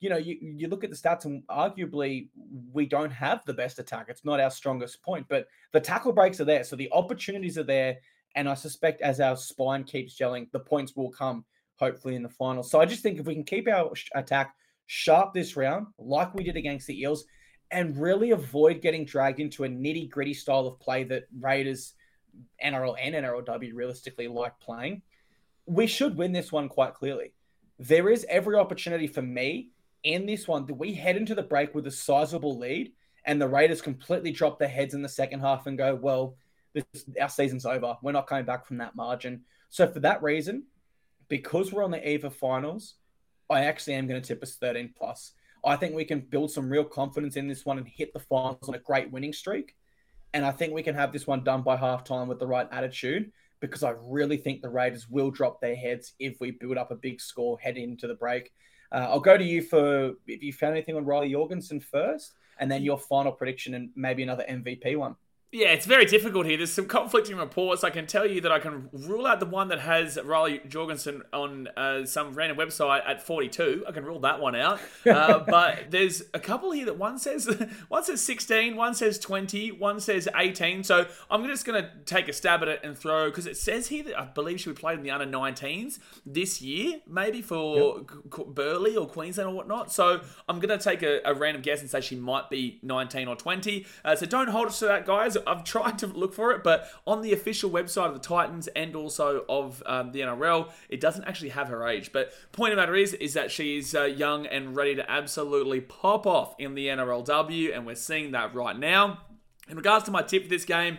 you know, you, you look at the stats and arguably we don't have the best attack. It's not our strongest point, but the tackle breaks are there. So the opportunities are there. And I suspect as our spine keeps gelling, the points will come hopefully in the final. So I just think if we can keep our attack sharp this round, like we did against the Eels, and really avoid getting dragged into a nitty gritty style of play that Raiders NRL and NRLW realistically like playing, we should win this one quite clearly. There is every opportunity for me in this one that we head into the break with a sizable lead and the Raiders completely drop their heads in the second half and go, well, this, our season's over. We're not coming back from that margin. So for that reason, because we're on the eve of finals, I actually am going to tip us 13 plus. I think we can build some real confidence in this one and hit the finals on a great winning streak. And I think we can have this one done by halftime with the right attitude because I really think the Raiders will drop their heads if we build up a big score heading into the break. Uh, I'll go to you for if you found anything on Riley Jorgensen first, and then your final prediction and maybe another MVP one. Yeah, it's very difficult here. There's some conflicting reports. I can tell you that I can rule out the one that has Riley Jorgensen on uh, some random website at 42. I can rule that one out. Uh, but there's a couple here that one says one says 16, one says 20, one says 18. So I'm just going to take a stab at it and throw because it says here that I believe she played in the under 19s this year, maybe for yep. Burleigh or Queensland or whatnot. So I'm going to take a, a, random guess and say she might be 19 or 20. Uh, so don't hold us to that, guys. I've tried to look for it, but on the official website of the Titans and also of um, the NRL, it doesn't actually have her age. But point of the matter is, is that she's uh, young and ready to absolutely pop off in the NRLW, and we're seeing that right now. In regards to my tip for this game,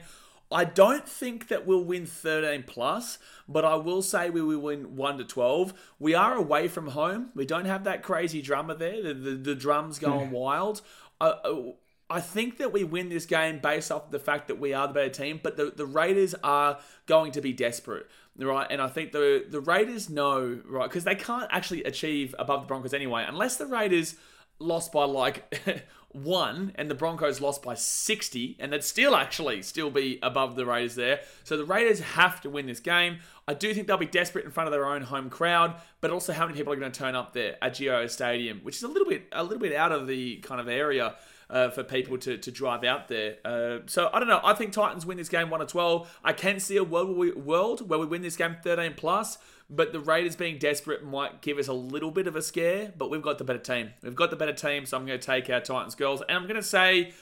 I don't think that we'll win 13 plus, but I will say we will win 1 to 12. We are away from home. We don't have that crazy drummer there. The, the, the drums going wild. Uh, uh I think that we win this game based off the fact that we are the better team, but the, the Raiders are going to be desperate, right? And I think the the Raiders know, right, because they can't actually achieve above the Broncos anyway, unless the Raiders lost by like one and the Broncos lost by 60, and they'd still actually still be above the Raiders there. So the Raiders have to win this game. I do think they'll be desperate in front of their own home crowd, but also how many people are going to turn up there at GIO Stadium, which is a little bit a little bit out of the kind of area uh, for people to, to drive out there. Uh, so I don't know. I think Titans win this game 1 to 12. I can see a world where we, world where we win this game 13 plus, but the Raiders being desperate might give us a little bit of a scare, but we've got the better team. We've got the better team, so I'm going to take our Titans girls. And I'm going to say.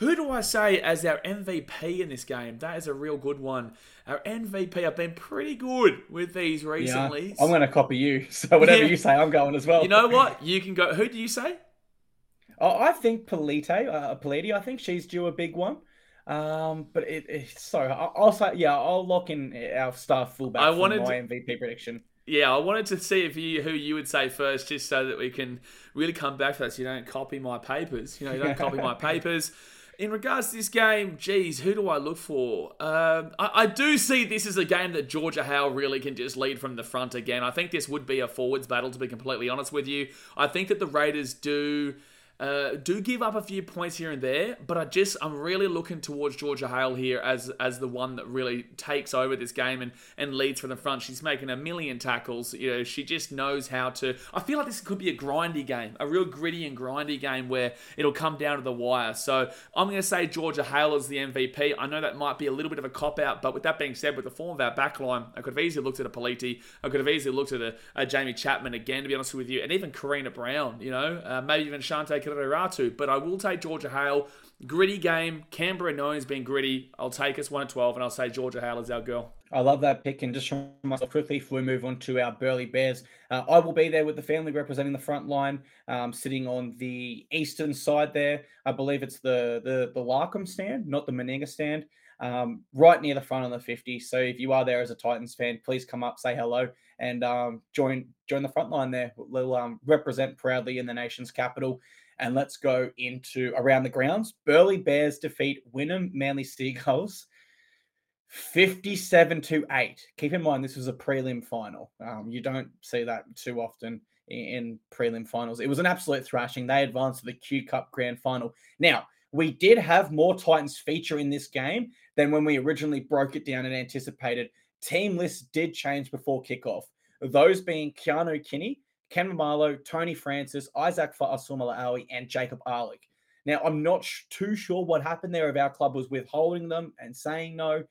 Who do I say as our MVP in this game? That is a real good one. Our MVP, I've been pretty good with these recently. Yeah, I'm going to copy you. So whatever yeah. you say, I'm going as well. You know what? You can go. Who do you say? Oh, I think Polite, uh, Pelite, I think she's due a big one. Um, but it, it's so I'll, I'll say yeah, I'll lock in our star fullback I for wanted my to- MVP prediction. Yeah, I wanted to see if you who you would say first, just so that we can really come back to that. So you don't copy my papers. You know, you don't copy my papers. In regards to this game, geez, who do I look for? Um, I, I do see this as a game that Georgia Hale really can just lead from the front again. I think this would be a forwards battle, to be completely honest with you. I think that the Raiders do. Uh, do give up a few points here and there, but I just I'm really looking towards Georgia Hale here as as the one that really takes over this game and and leads from the front. She's making a million tackles. You know, she just knows how to. I feel like this could be a grindy game, a real gritty and grindy game where it'll come down to the wire. So I'm going to say Georgia Hale is the MVP. I know that might be a little bit of a cop out, but with that being said, with the form of our backline, I could have easily looked at a Pelite. I could have easily looked at a, a Jaime Chapman again, to be honest with you, and even Karina Brown. You know, uh, maybe even Chante But I will take Georgia Hale. Gritty game. Canberra known as being gritty. I'll take us 1 at 12, and I'll say Georgia Hale is our girl. I love that pick. And just myself quickly, before we move on to our Burleigh Bears, uh, I will be there with the family representing the front line, um, sitting on the eastern side there. I believe it's the the the Larkham stand, not the Meninga stand, um, right near the front on the 50. So if you are there as a Titans fan, please come up, say hello, and um, join join the front line there. We'll um, represent proudly in the nation's capital. And let's go into around the grounds. Burleigh Bears defeat Wynnum Manly Seagulls 57 to 8. Keep in mind, this was a prelim final. Um, you don't see that too often in, in prelim finals. It was an absolute thrashing. They advanced to the Q Cup grand final. Now, we did have more Titans feature in this game than when we originally broke it down and anticipated. Team lists did change before kickoff. Those being Keano Kini, Ken Maumalo, Tony Francis, Isaac Fa'asuamaleaui, and Jacob Alick. Now, I'm not sh- too sure what happened there if our club was withholding them and saying no.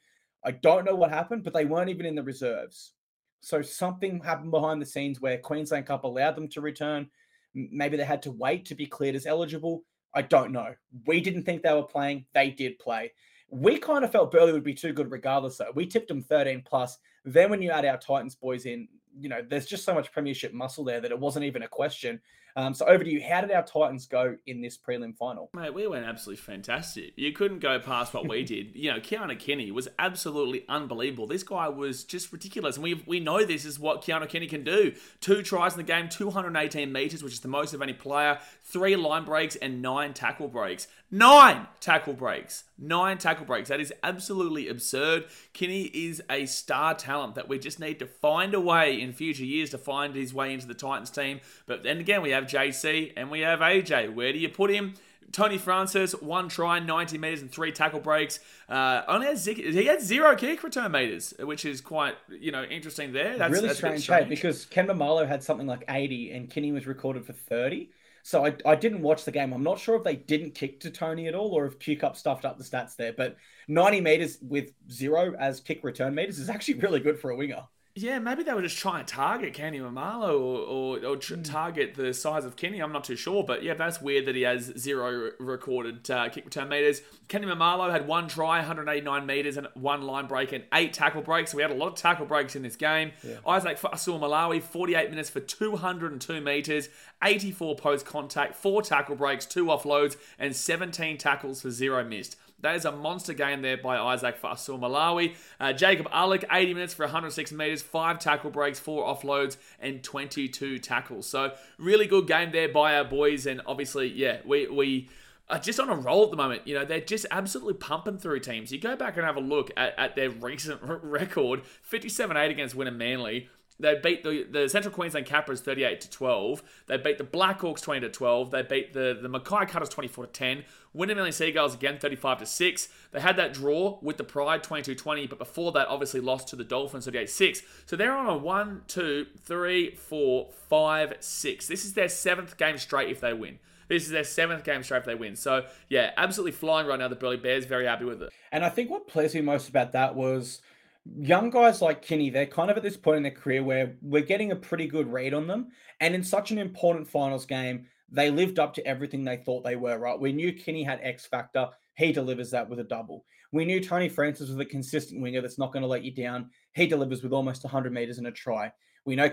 I don't know what happened, but they weren't even in the reserves. So something happened behind the scenes where Queensland Cup allowed them to return. Maybe they had to wait to be cleared as eligible. I don't know. We didn't think they were playing. They did play. We kind of felt Burleigh would be too good regardless, though. We tipped them 13 plus. Then when you add our Titans boys in, you know, there's just so much premiership muscle there that it wasn't even a question. Um, so over to you. How did our Titans go in this prelim final? Mate, we went absolutely fantastic. You couldn't go past what we did. You know, Keano Kini was absolutely unbelievable. This guy was just ridiculous. And we we know this is what Keano Kini can do. Two tries in the game, 218 metres, which is the most of any player, three line breaks, and nine tackle breaks. Nine tackle breaks. Nine tackle breaks. That is absolutely absurd. Kenny is a star talent that we just need to find a way in future years to find his way into the Titans team. But then again, we have JC and we have AJ. Where do you put him? Tony Francis, one try, 90 metres and three tackle breaks. Uh, only had zi- he had zero kick return meters, which is quite you know interesting there. That's really that's strange, hey, because Ken Maumalo had something like 80 and Kini was recorded for 30. So I, I didn't watch the game. I'm not sure if they didn't kick to Tony at all or if Q Cup stuffed up the stats there. But 90 meters with zero as kick return meters is actually really good for a winger. Yeah, maybe they were just trying to target Kenny Maumalo or, or, or Hmm. target the size of Kenny. I'm not too sure, but yeah, that's weird that he has zero recorded uh, kick return meters. Kenny Maumalo had one try, 189 meters, and one line break and eight tackle breaks. So we had a lot of tackle breaks in this game. Isaac Fa'asuamaleaui, 48 minutes for 202 meters, 84 post contact, four tackle breaks, two offloads, and 17 tackles for zero missed. That is a monster game there by Isaac Fa'asuamaleaui. Uh, Jacob Alick, 80 minutes for 106 metres, 5 tackle breaks, 4 offloads, and 22 tackles. So, really good game there by our boys. And obviously, yeah, we, we are just on a roll at the moment. You know, they're just absolutely pumping through teams. You go back and have a look at, at their recent r- record 57 8 against Wynnum Manly. They beat the, the Central Queensland Capras 38 to 12. They beat the Blackhawks 20 to 12. They beat the, the Mackay Cutters 24 to 10. Wynnum Manly Seagulls again 35 to 6. They had that draw with the Pride 22 20, but before that, obviously lost to the Dolphins 38 6. So they're on a 1, 2, 3, 4, 5, 6. This is their seventh game straight if they win. This is their seventh game straight if they win. So, yeah, absolutely flying right now, the Burleigh Bears. Very happy with it. And I think what pleased me most about that was young guys like Kini, they're kind of at this point in their career where we're getting a pretty good read on them. And in such an important finals game, they lived up to everything they thought they were, right? We knew Kini had X factor. He delivers that with a double. We knew Tony Francis was a consistent winger that's not going to let you down. He delivers with almost 100 meters in a try. We know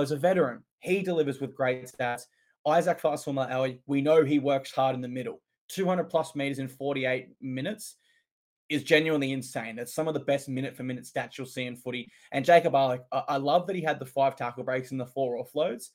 is a veteran. He delivers with great stats. Isaac Farsuma we know he works hard in the middle. 200 plus meters in 48 minutes. Is genuinely insane. It's some of the best minute for minute stats you'll see in footy. And Jacob Alick, I, love that he had the five tackle breaks and the four offloads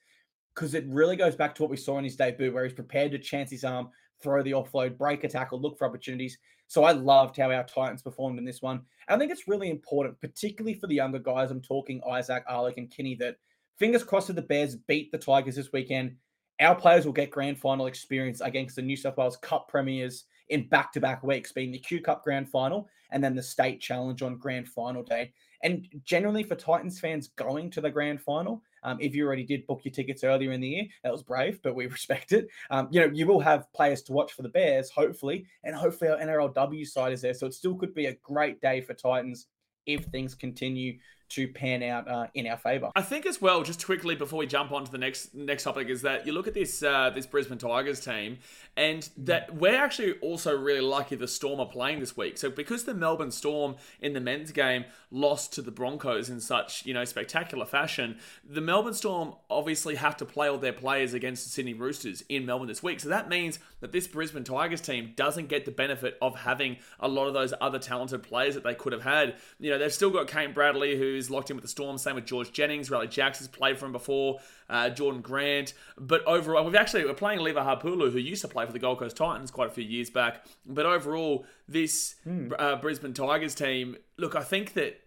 because it really goes back to what we saw in his debut, where he's prepared to chance his arm, throw the offload, break a tackle, look for opportunities. So I loved how our Titans performed in this one. I think it's really important, particularly for the younger guys. I'm talking Isaac, Alick, and Kini, that fingers crossed that the Bears beat the Tigers this weekend. Our players will get grand final experience against the New South Wales Cup premiers in back to back weeks, being the Q Cup grand final and then the state challenge on grand final day. And generally, for Titans fans going to the grand final, um, if you already did book your tickets earlier in the year, that was brave, but we respect it. Um, you know, you will have players to watch for the Bears, hopefully, and hopefully our NRLW side is there. So it still could be a great day for Titans if things continue to pan out uh, in our favour. I think as well, just quickly before we jump on to the next next topic, is that you look at this uh, this Brisbane Tigers team, and mm. that we're actually also really lucky the Storm are playing this week. So because the Melbourne Storm in the men's game lost to the Broncos in such you know spectacular fashion, the Melbourne Storm obviously have to play all their players against the Sydney Roosters in Melbourne this week. So that means that this Brisbane Tigers team doesn't get the benefit of having a lot of those other talented players that they could have had. You know, they've still got Kane Bradley who who's locked in with the Storm. Same with George Jennings. Riley Jackson's played for him before. Uh, Jordan Grant. But overall, we've actually we're playing Lever Harpulu, who used to play for the Gold Coast Titans quite a few years back. But overall, this hmm. uh, Brisbane Tigers team. Look, I think that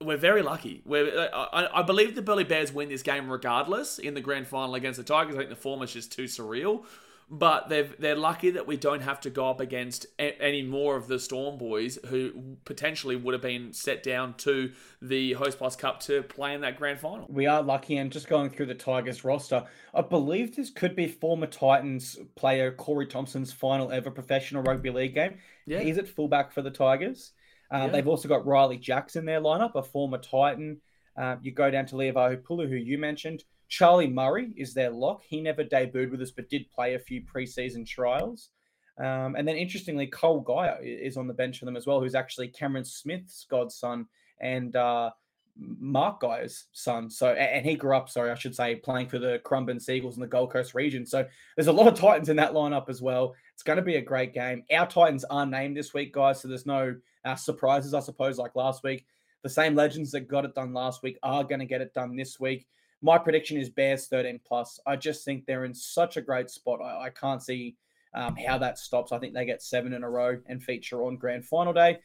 we're very lucky. We're, I, I, believe the Burleigh Bears win this game regardless in the grand final against the Tigers. I think the form is just too surreal but they're they're lucky that we don't have to go up against a, any more of the Storm boys who potentially would have been set down to the HostPlus Cup to play in that grand final. We are lucky, and just going through the Tigers roster, I believe this could be former Titans player Corey Thompson's final ever professional rugby league game. Yeah, he's at fullback for the Tigers. Uh, yeah. They've also got Riley Jackson in their lineup, a former Titan. Uh, you go down to Levi who you mentioned. Charlie Murray is their lock. He never debuted with us, but did play a few preseason trials. Um, and then interestingly, Cole Geyer is on the bench for them as well, who's actually Cameron Smith's godson and uh, Mark Geyer's son. So, and he grew up, sorry, I should say, playing for the Currumbin Seagulls in the Gold Coast region. So there's a lot of Titans in that lineup as well. It's going to be a great game. Our Titans are named this week, guys. So there's no uh, surprises, I suppose, like last week. The same legends that got it done last week are going to get it done this week. My prediction is Bears 13 plus. I just think they're in such a great spot. I, I can't see um, how that stops. I think they get seven in a row and feature on grand final day.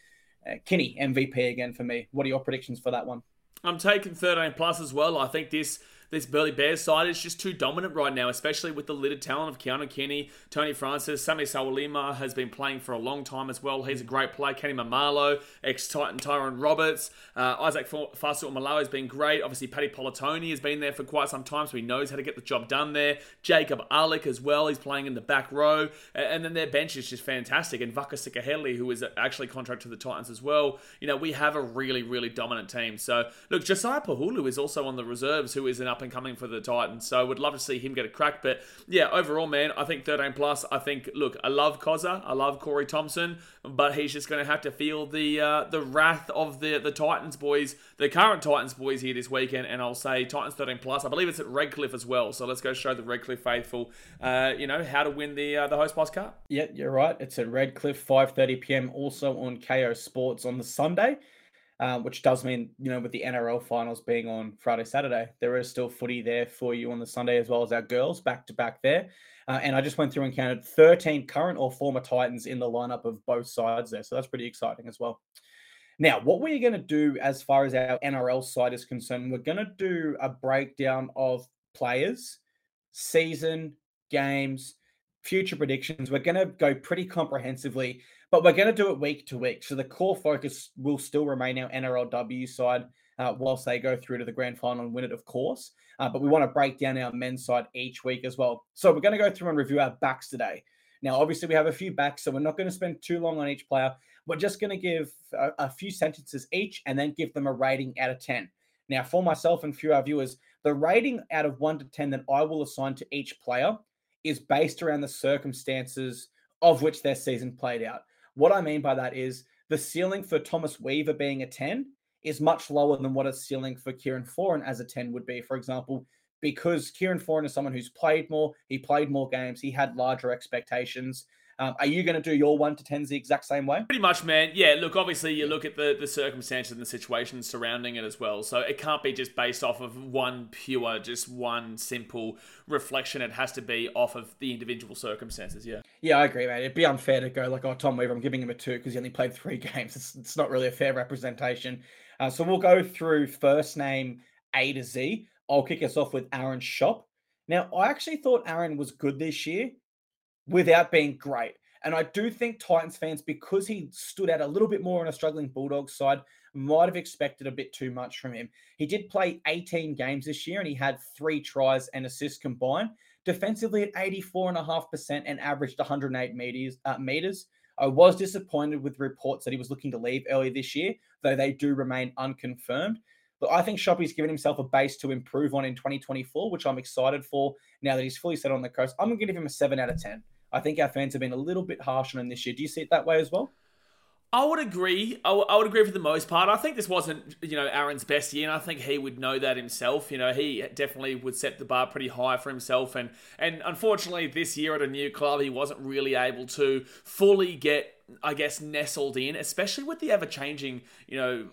Uh, Kini, MVP again for me. What are your predictions for that one? I'm taking 13 plus as well. I think this this Burleigh Bears side is just too dominant right now, especially with the littered talent of Keano Kini, Tony Francis, Sami Sawalima has been playing for a long time as well. He's a great player. Kenny Maumalo, ex-Titan Tyrone Roberts, uh, Isaac Fa'asuamaleaui has been great. Obviously, Paddy Politoni has been there for quite some time, so he knows how to get the job done there. Jacob Alick as well, he's playing in the back row. And then their bench is just fantastic. And Vaka Sikaheli, who is actually contracted to the Titans as well. You know, we have a really, really dominant team. So, look, Josiah Pahulu is also on the reserves, who is an up and coming for the Titans. So would love to see him get a crack. But yeah, overall, man, I think 13 plus. I think, look, I love Koza. I love Corey Thompson, but he's just going to have to feel the uh, the wrath of the the Titans boys, the current Titans boys here this weekend. And I'll say Titans 13 plus. I believe it's at Redcliffe as well. So let's go show the Redcliffe faithful, uh, you know, how to win the uh, the HostPlus Cup. Yeah, you're right. It's at Redcliffe, 5:30 p.m. Also on Kayo Sports on the Sunday um, which does mean, you know, with the NRL finals being on Friday, Saturday, there is still footy there for you on the Sunday as well as our girls back to back there. Uh, and I just went through and counted 13 current or former Titans in the lineup of both sides there. So that's pretty exciting as well. Now, what we're going to do as far as our NRL side is concerned, we're going to do a breakdown of players, season, games, future predictions. We're going to go pretty comprehensively but we're going to do it week to week. So the core focus will still remain our NRLW side uh, whilst they go through to the grand final and win it, of course. Uh, but we want to break down our men's side each week as well. So we're going to go through and review our backs today. Now, obviously, we have a few backs, so we're not going to spend too long on each player. We're just going to give a, a few sentences each and then give them a rating out of 10. Now, for myself and a few of our viewers, the rating out of 1 to 10 that I will assign to each player is based around the circumstances of which their season played out. What I mean by that is the ceiling for Thomas Weaver being a 10 is much lower than what a ceiling for Kieran Foran as a 10 would be, for example, because Kieran Foran is someone who's played more, he played more games, he had larger expectations. Um, are you going to do your one to tens the exact same way? Pretty much, man. Yeah, look, obviously you look at the, the circumstances and the situation surrounding it as well. So it can't be just based off of one pure, just one simple reflection. It has to be off of the individual circumstances, yeah. Yeah, I agree, man. It'd be unfair to go like, oh, Tom Weaver, I'm giving him a two because he only played three games. It's, it's not really a fair representation. Uh, so we'll go through first name A to Z. I'll kick us off with Aaron Schoupp. Now, I actually thought Aaron was good this year without being great. And I do think Titans fans, because he stood out a little bit more on a struggling Bulldogs side, might have expected a bit too much from him. He did play 18 games this year and he had three tries and assists combined. Defensively at 84.5% and averaged 108 meters. Uh, meters. I was disappointed with reports that he was looking to leave early this year, though they do remain unconfirmed. But I think Shoppy's given himself a base to improve on in 2024, which I'm excited for now that he's fully set on the coast. I'm going to give him a 7 out of 10. I think our fans have been a little bit harsh on him this year. Do you see it that way as well? I would agree. I, w- I would agree for the most part. I think this wasn't, you know, Aaron's best year, and I think he would know that himself. You know, he definitely would set the bar pretty high for himself, and and unfortunately, this year at a new club, he wasn't really able to fully get I guess, nestled in, especially with the ever changing, you know,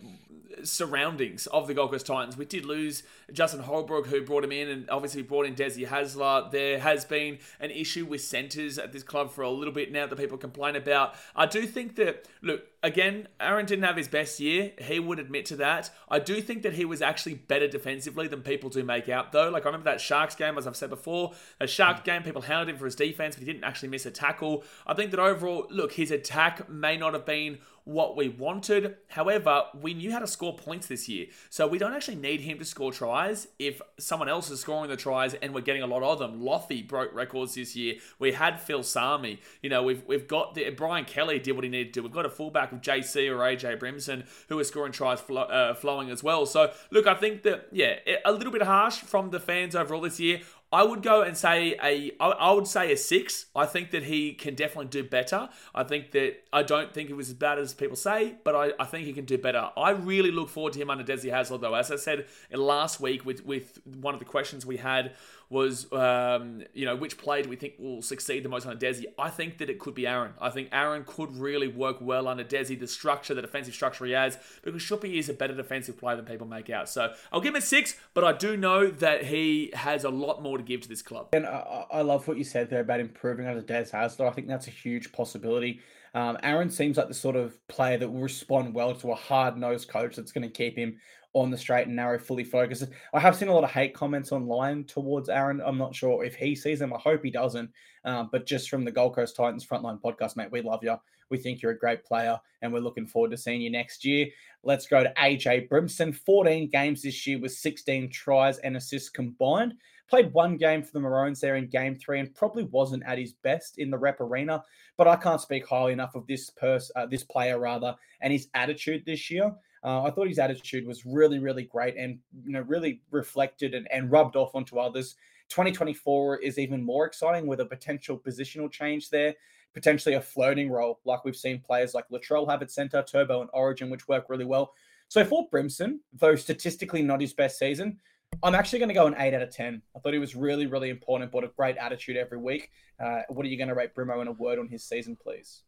surroundings of the Gold Coast Titans. We did lose Justin Holbrook, who brought him in, and obviously brought in Desi Hasler. There has been an issue with centres at this club for a little bit now that people complain about. I do think that, look, again, Aaron didn't have his best year. He would admit to that. I do think that he was actually better defensively than people do make out, though. Like, I remember that Sharks game, as I've said before, a Sharks game, people hounded him for his defense, but he didn't actually miss a tackle. I think that overall, look, his attack may not have been what we wanted. However, we knew how to score points this year. So we don't actually need him to score tries if someone else is scoring the tries and we're getting a lot of them. Loffy broke records this year. We had Phil Sami. You know, we've we've got the Brian Kelly did what he needed to do. We've got a fullback of JC or AJ Brimson who is scoring tries flo- uh, flowing as well. So look, I think that yeah, a little bit harsh from the fans overall this year. I would go and say a. I would say a six. I think that he can definitely do better. I think that I don't think it was as bad as people say, but I, I think he can do better. I really look forward to him under Desi Hasler though. As I said last week with with one of the questions we had was, um, you know, which play do we think will succeed the most under Desi? I think that it could be Aaron. I think Aaron could really work well under Desi, the structure, the defensive structure he has, because Shuppy is a better defensive player than people make out. So I'll give him a six, but I do know that he has a lot more to give to this club. And I, I love what you said there about improving under Des Hasler. I think that's a huge possibility. Um, Aaron seems like the sort of player that will respond well to a hard nosed coach that's going to keep him on the straight and narrow, fully focused. I have seen a lot of hate comments online towards Aaron. I'm not sure if he sees them. I hope he doesn't. Um, but just from the Gold Coast Titans Frontline podcast, mate, we love you. We think you're a great player, and we're looking forward to seeing you next year. Let's go to AJ Brimson. 14 games this year with 16 tries and assists combined. Played one game for the Maroons there in game three and probably wasn't at his best in the rep arena. But I can't speak highly enough of this person, uh, this player rather, and his attitude this year. Uh, I thought his attitude was really, really great and you know really reflected and, and rubbed off onto others. 2024 is even more exciting with a potential positional change there, potentially a floating role like we've seen players like Latrell have at center, Turbo and Origin, which work really well. So for Brimson, though statistically not his best season, I'm actually going to go an 8 out of 10. I thought he was really, really important, brought a great attitude every week. Uh, what are you going to rate Brimo in a word on his season, please?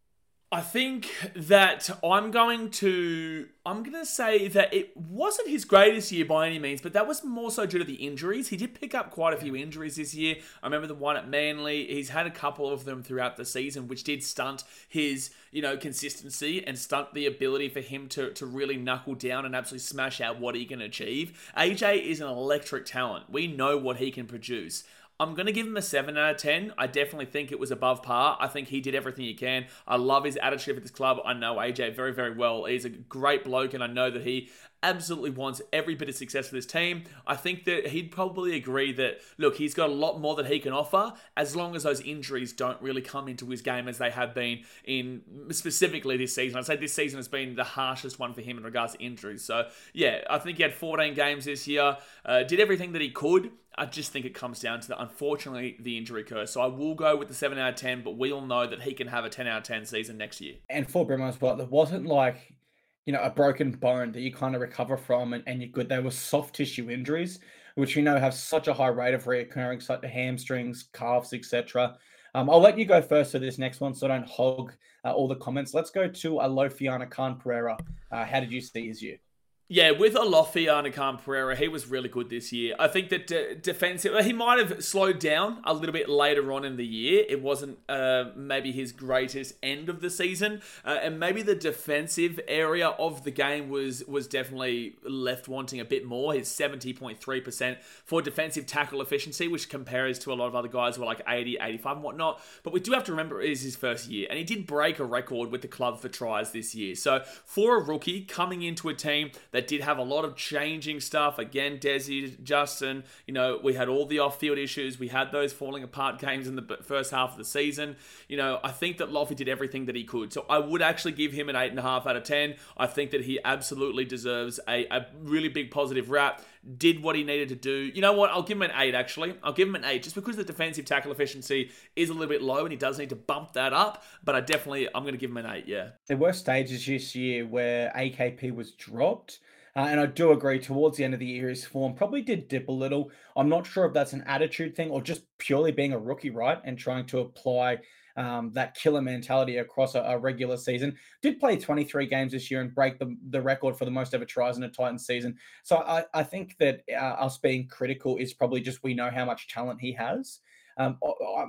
I think that I'm going to I'm going to say that it wasn't his greatest year by any means, but that was more so due to the injuries. He did pick up quite a few injuries this year. I remember the one at Manly. He's had a couple of them throughout the season, which did stunt his you know consistency and stunt the ability for him to to really knuckle down and absolutely smash out what he can achieve. AJ is an electric talent. We know what he can produce. I'm going to give him a 7 out of 10. I definitely think it was above par. I think he did everything he can. I love his attitude at this club. I know AJ very, very well. He's a great bloke, and I know that he absolutely wants every bit of success for this team. I think that he'd probably agree that, look, he's got a lot more that he can offer as long as those injuries don't really come into his game as they have been in specifically this season. I'd say this season has been the harshest one for him in regards to injuries. So, yeah, I think he had 14 games this year, uh, did everything that he could. I just think it comes down to the unfortunately the injury curse. So I will go with the seven out of ten, but we all know that he can have a ten out of ten season next year. And for Brimo as well, there wasn't like you know a broken bone that you kind of recover from and, and you're good. There were soft tissue injuries, which we know have such a high rate of reoccurring, such the hamstrings, calves, etc. Um, I'll let you go first for this next one, so I don't hog uh, all the comments. Let's go to Alofiana Khan Pereira. Uh, how did you see his year? Yeah, with Alofiana Khan Pereira, he was really good this year. I think that uh, defensive, he might have slowed down a little bit later on in the year. It wasn't uh, maybe his greatest end of the season, uh, and maybe the defensive area of the game was was definitely left wanting a bit more. His seventy point three percent for defensive tackle efficiency, which compares to a lot of other guys who are like 80, 85 and whatnot. But we do have to remember it is his first year, and he did break a record with the club for tries this year. So for a rookie coming into a team that did have a lot of changing stuff. Again, Desi, Justin, you know, we had all the off field issues. We had those falling apart games in the first half of the season. You know, I think that Loffy did everything that he could. So I would actually give him an 8.5 out of 10. I think that he absolutely deserves a, a really big positive rap did what he needed to do. You know what? I'll give him an eight, actually. I'll give him an eight just because the defensive tackle efficiency is a little bit low and he does need to bump that up. But I definitely, I'm going to give him an eight, yeah. There were stages this year where AKP was dropped. Uh, and I do agree towards the end of the year, his form probably did dip a little. I'm not sure if that's an attitude thing or just purely being a rookie, right? And trying to apply um, that killer mentality across a, a, regular season. Did play 23 games this year and break the, the record for the most ever tries in a Titans season. So I, I think that uh, us being critical is probably just we know how much talent he has. Um,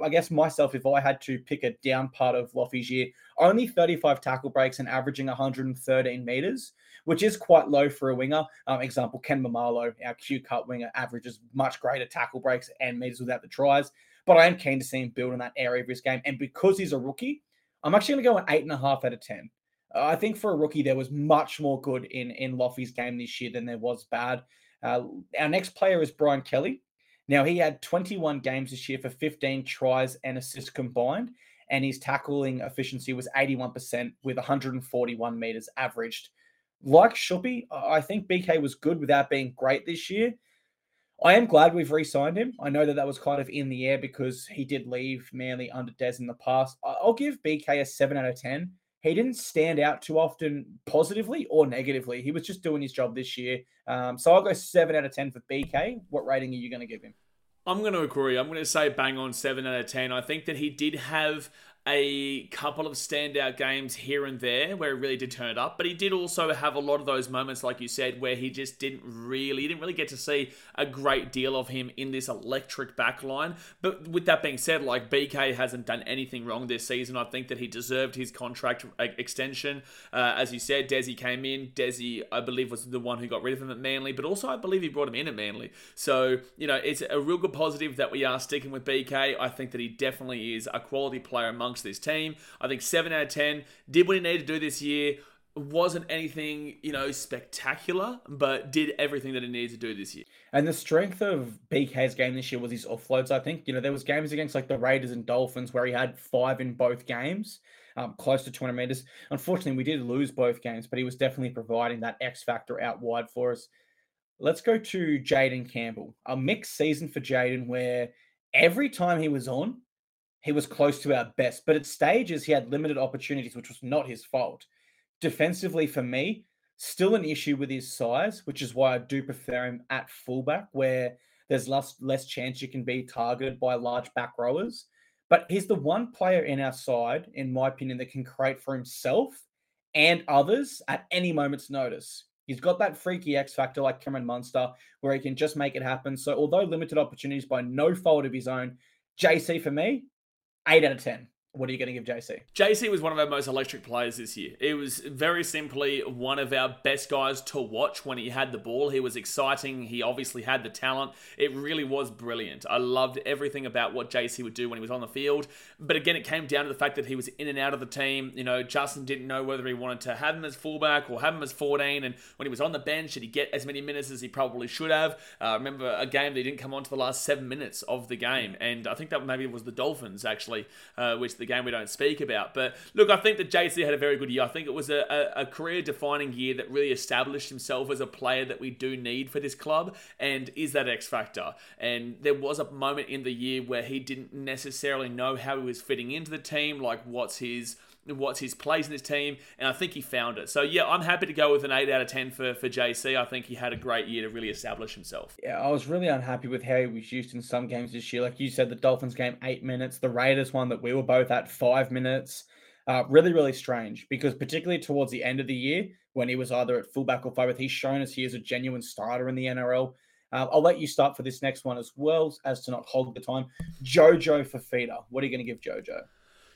I guess myself, if I had to pick a down part of Loffy's year, only 35 tackle breaks and averaging 113 meters, which is quite low for a winger. Um, example, Ken Maumalo, our Q Cup winger, averages much greater tackle breaks and meters without the tries. But I am keen to see him build in that area of his game. And because he's a rookie, I'm actually going to go an eight and a half out of 10. Uh, I think for a rookie, there was much more good in, in Loffy's game this year than there was bad. Uh, our next player is Brian Kelly. Now, he had 21 games this year for 15 tries and assists combined, and his tackling efficiency was 81% with 141 meters averaged. Like Shuppy, I think BK was good without being great this year. I am glad we've re signed him. I know that that was kind of in the air because he did leave Manly under Des in the past. I'll give BK a 7 out of 10. He didn't stand out too often positively or negatively. He was just doing his job this year. Um, so I'll go 7 out of 10 for BK. What rating are you going to give him? I'm going to agree. I'm going to say bang on 7 out of 10. I think that he did have a couple of standout games here and there where he really did turn it up, but he did also have a lot of those moments, like you said, where he just didn't really, didn't really get to see a great deal of him in this electric backline. But with that being said, like BK hasn't done anything wrong this season. I think that he deserved his contract extension. Uh, as you said, Desi came in. Desi, I believe, was the one who got rid of him at Manly, but also I believe he brought him in at Manly. So, you know, it's a real good positive that we are sticking with BK. I think that he definitely is a quality player among amongst this team. I think 7 out of 10 did what he needed to do this year. Wasn't anything, you know, spectacular, but did everything that he needed to do this year. And the strength of BK's game this year was his offloads. I think you know there was games against like the Raiders and Dolphins where he had five in both games, um, close to 200 meters. Unfortunately, we did lose both games, but he was definitely providing that X factor out wide for us. Let's go to Jayden Campbell. A mixed season for Jayden where every time he was on, he was close to our best. But at stages, he had limited opportunities, which was not his fault. Defensively, for me, still an issue with his size, which is why I do prefer him at fullback, where there's less less chance you can be targeted by large back rowers. But he's the one player in our side, in my opinion, that can create for himself and others at any moment's notice. He's got that freaky X factor like Cameron Munster, where he can just make it happen. So, although limited opportunities by no fault of his own, JC for me, eight out of ten. What are you going to give JC? JC was one of our most electric players this year. It was very simply one of our best guys to watch when he had the ball. He was exciting. He obviously had the talent. It really was brilliant. I loved everything about what JC would do when he was on the field. But again, it came down to the fact that he was in and out of the team. You know, Justin didn't know whether he wanted to have him as fullback or have him as 14. And when he was on the bench, did he get as many minutes as he probably should have? Uh, I remember a game that he didn't come on to the last seven minutes of the game. And I think that maybe was the Dolphins, actually, uh, which the game we don't speak about. But look, I think that JC had a very good year. I think it was a, a, a career defining year that really established himself as a player that we do need for this club and is that X factor. And there was a moment in the year where he didn't necessarily know how he was fitting into the team, like what's his what's his place in this team, and I think he found it. So yeah, I'm happy to go with an eight out of ten for for JC. I think he had a great year to really establish himself. Yeah, I was really unhappy with how he was used in some games this year. Like you said, the Dolphins game eight minutes, the Raiders one that we were both at five minutes. Uh, really, really strange because particularly towards the end of the year when he was either at fullback or forward, he's shown us he is a genuine starter in the NRL. Uh, I'll let you start for this next one as well as to not hog the time. Jojo Fifita. What are you going to give Jojo?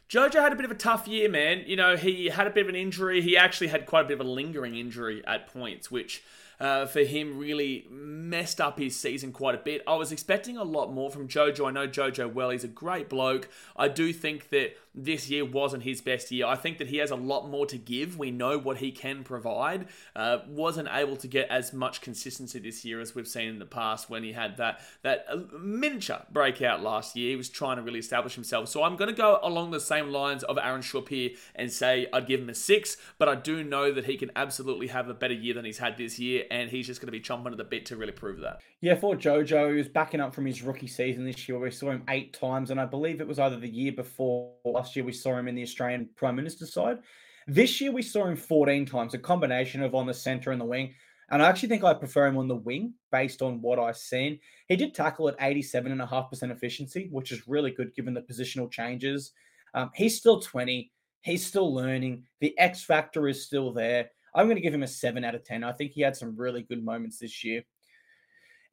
Jojo had a bit of a tough year, man. You know, he had a bit of an injury. He actually had quite a bit of a lingering injury at points, which uh, for him really messed up his season quite a bit. I was expecting a lot more from Jojo. I know Jojo well. He's a great bloke. I do think that this year wasn't his best year. I think that he has a lot more to give. We know what he can provide. Uh, wasn't able to get as much consistency this year as we've seen in the past when he had that that uh, miniature breakout last year. He was trying to really establish himself. So I'm going to go along the same lines of Aaron here and say I'd give him a six, but I do know that he can absolutely have a better year than he's had this year, and he's just going to be chomping at the bit to really prove that. Yeah, for Jojo, he was backing up from his rookie season this year. We saw him eight times, and I believe it was either the year before last year we saw him in the Australian Prime Minister side. This year we saw him 14 times, a combination of on the centre and the wing. And I actually think I prefer him on the wing based on what I've seen. He did tackle at 87.5% efficiency, which is really good given the positional changes. Um, he's still 20. He's still learning. The X factor is still there. I'm going to give him a 7 out of 10. I think he had some really good moments this year.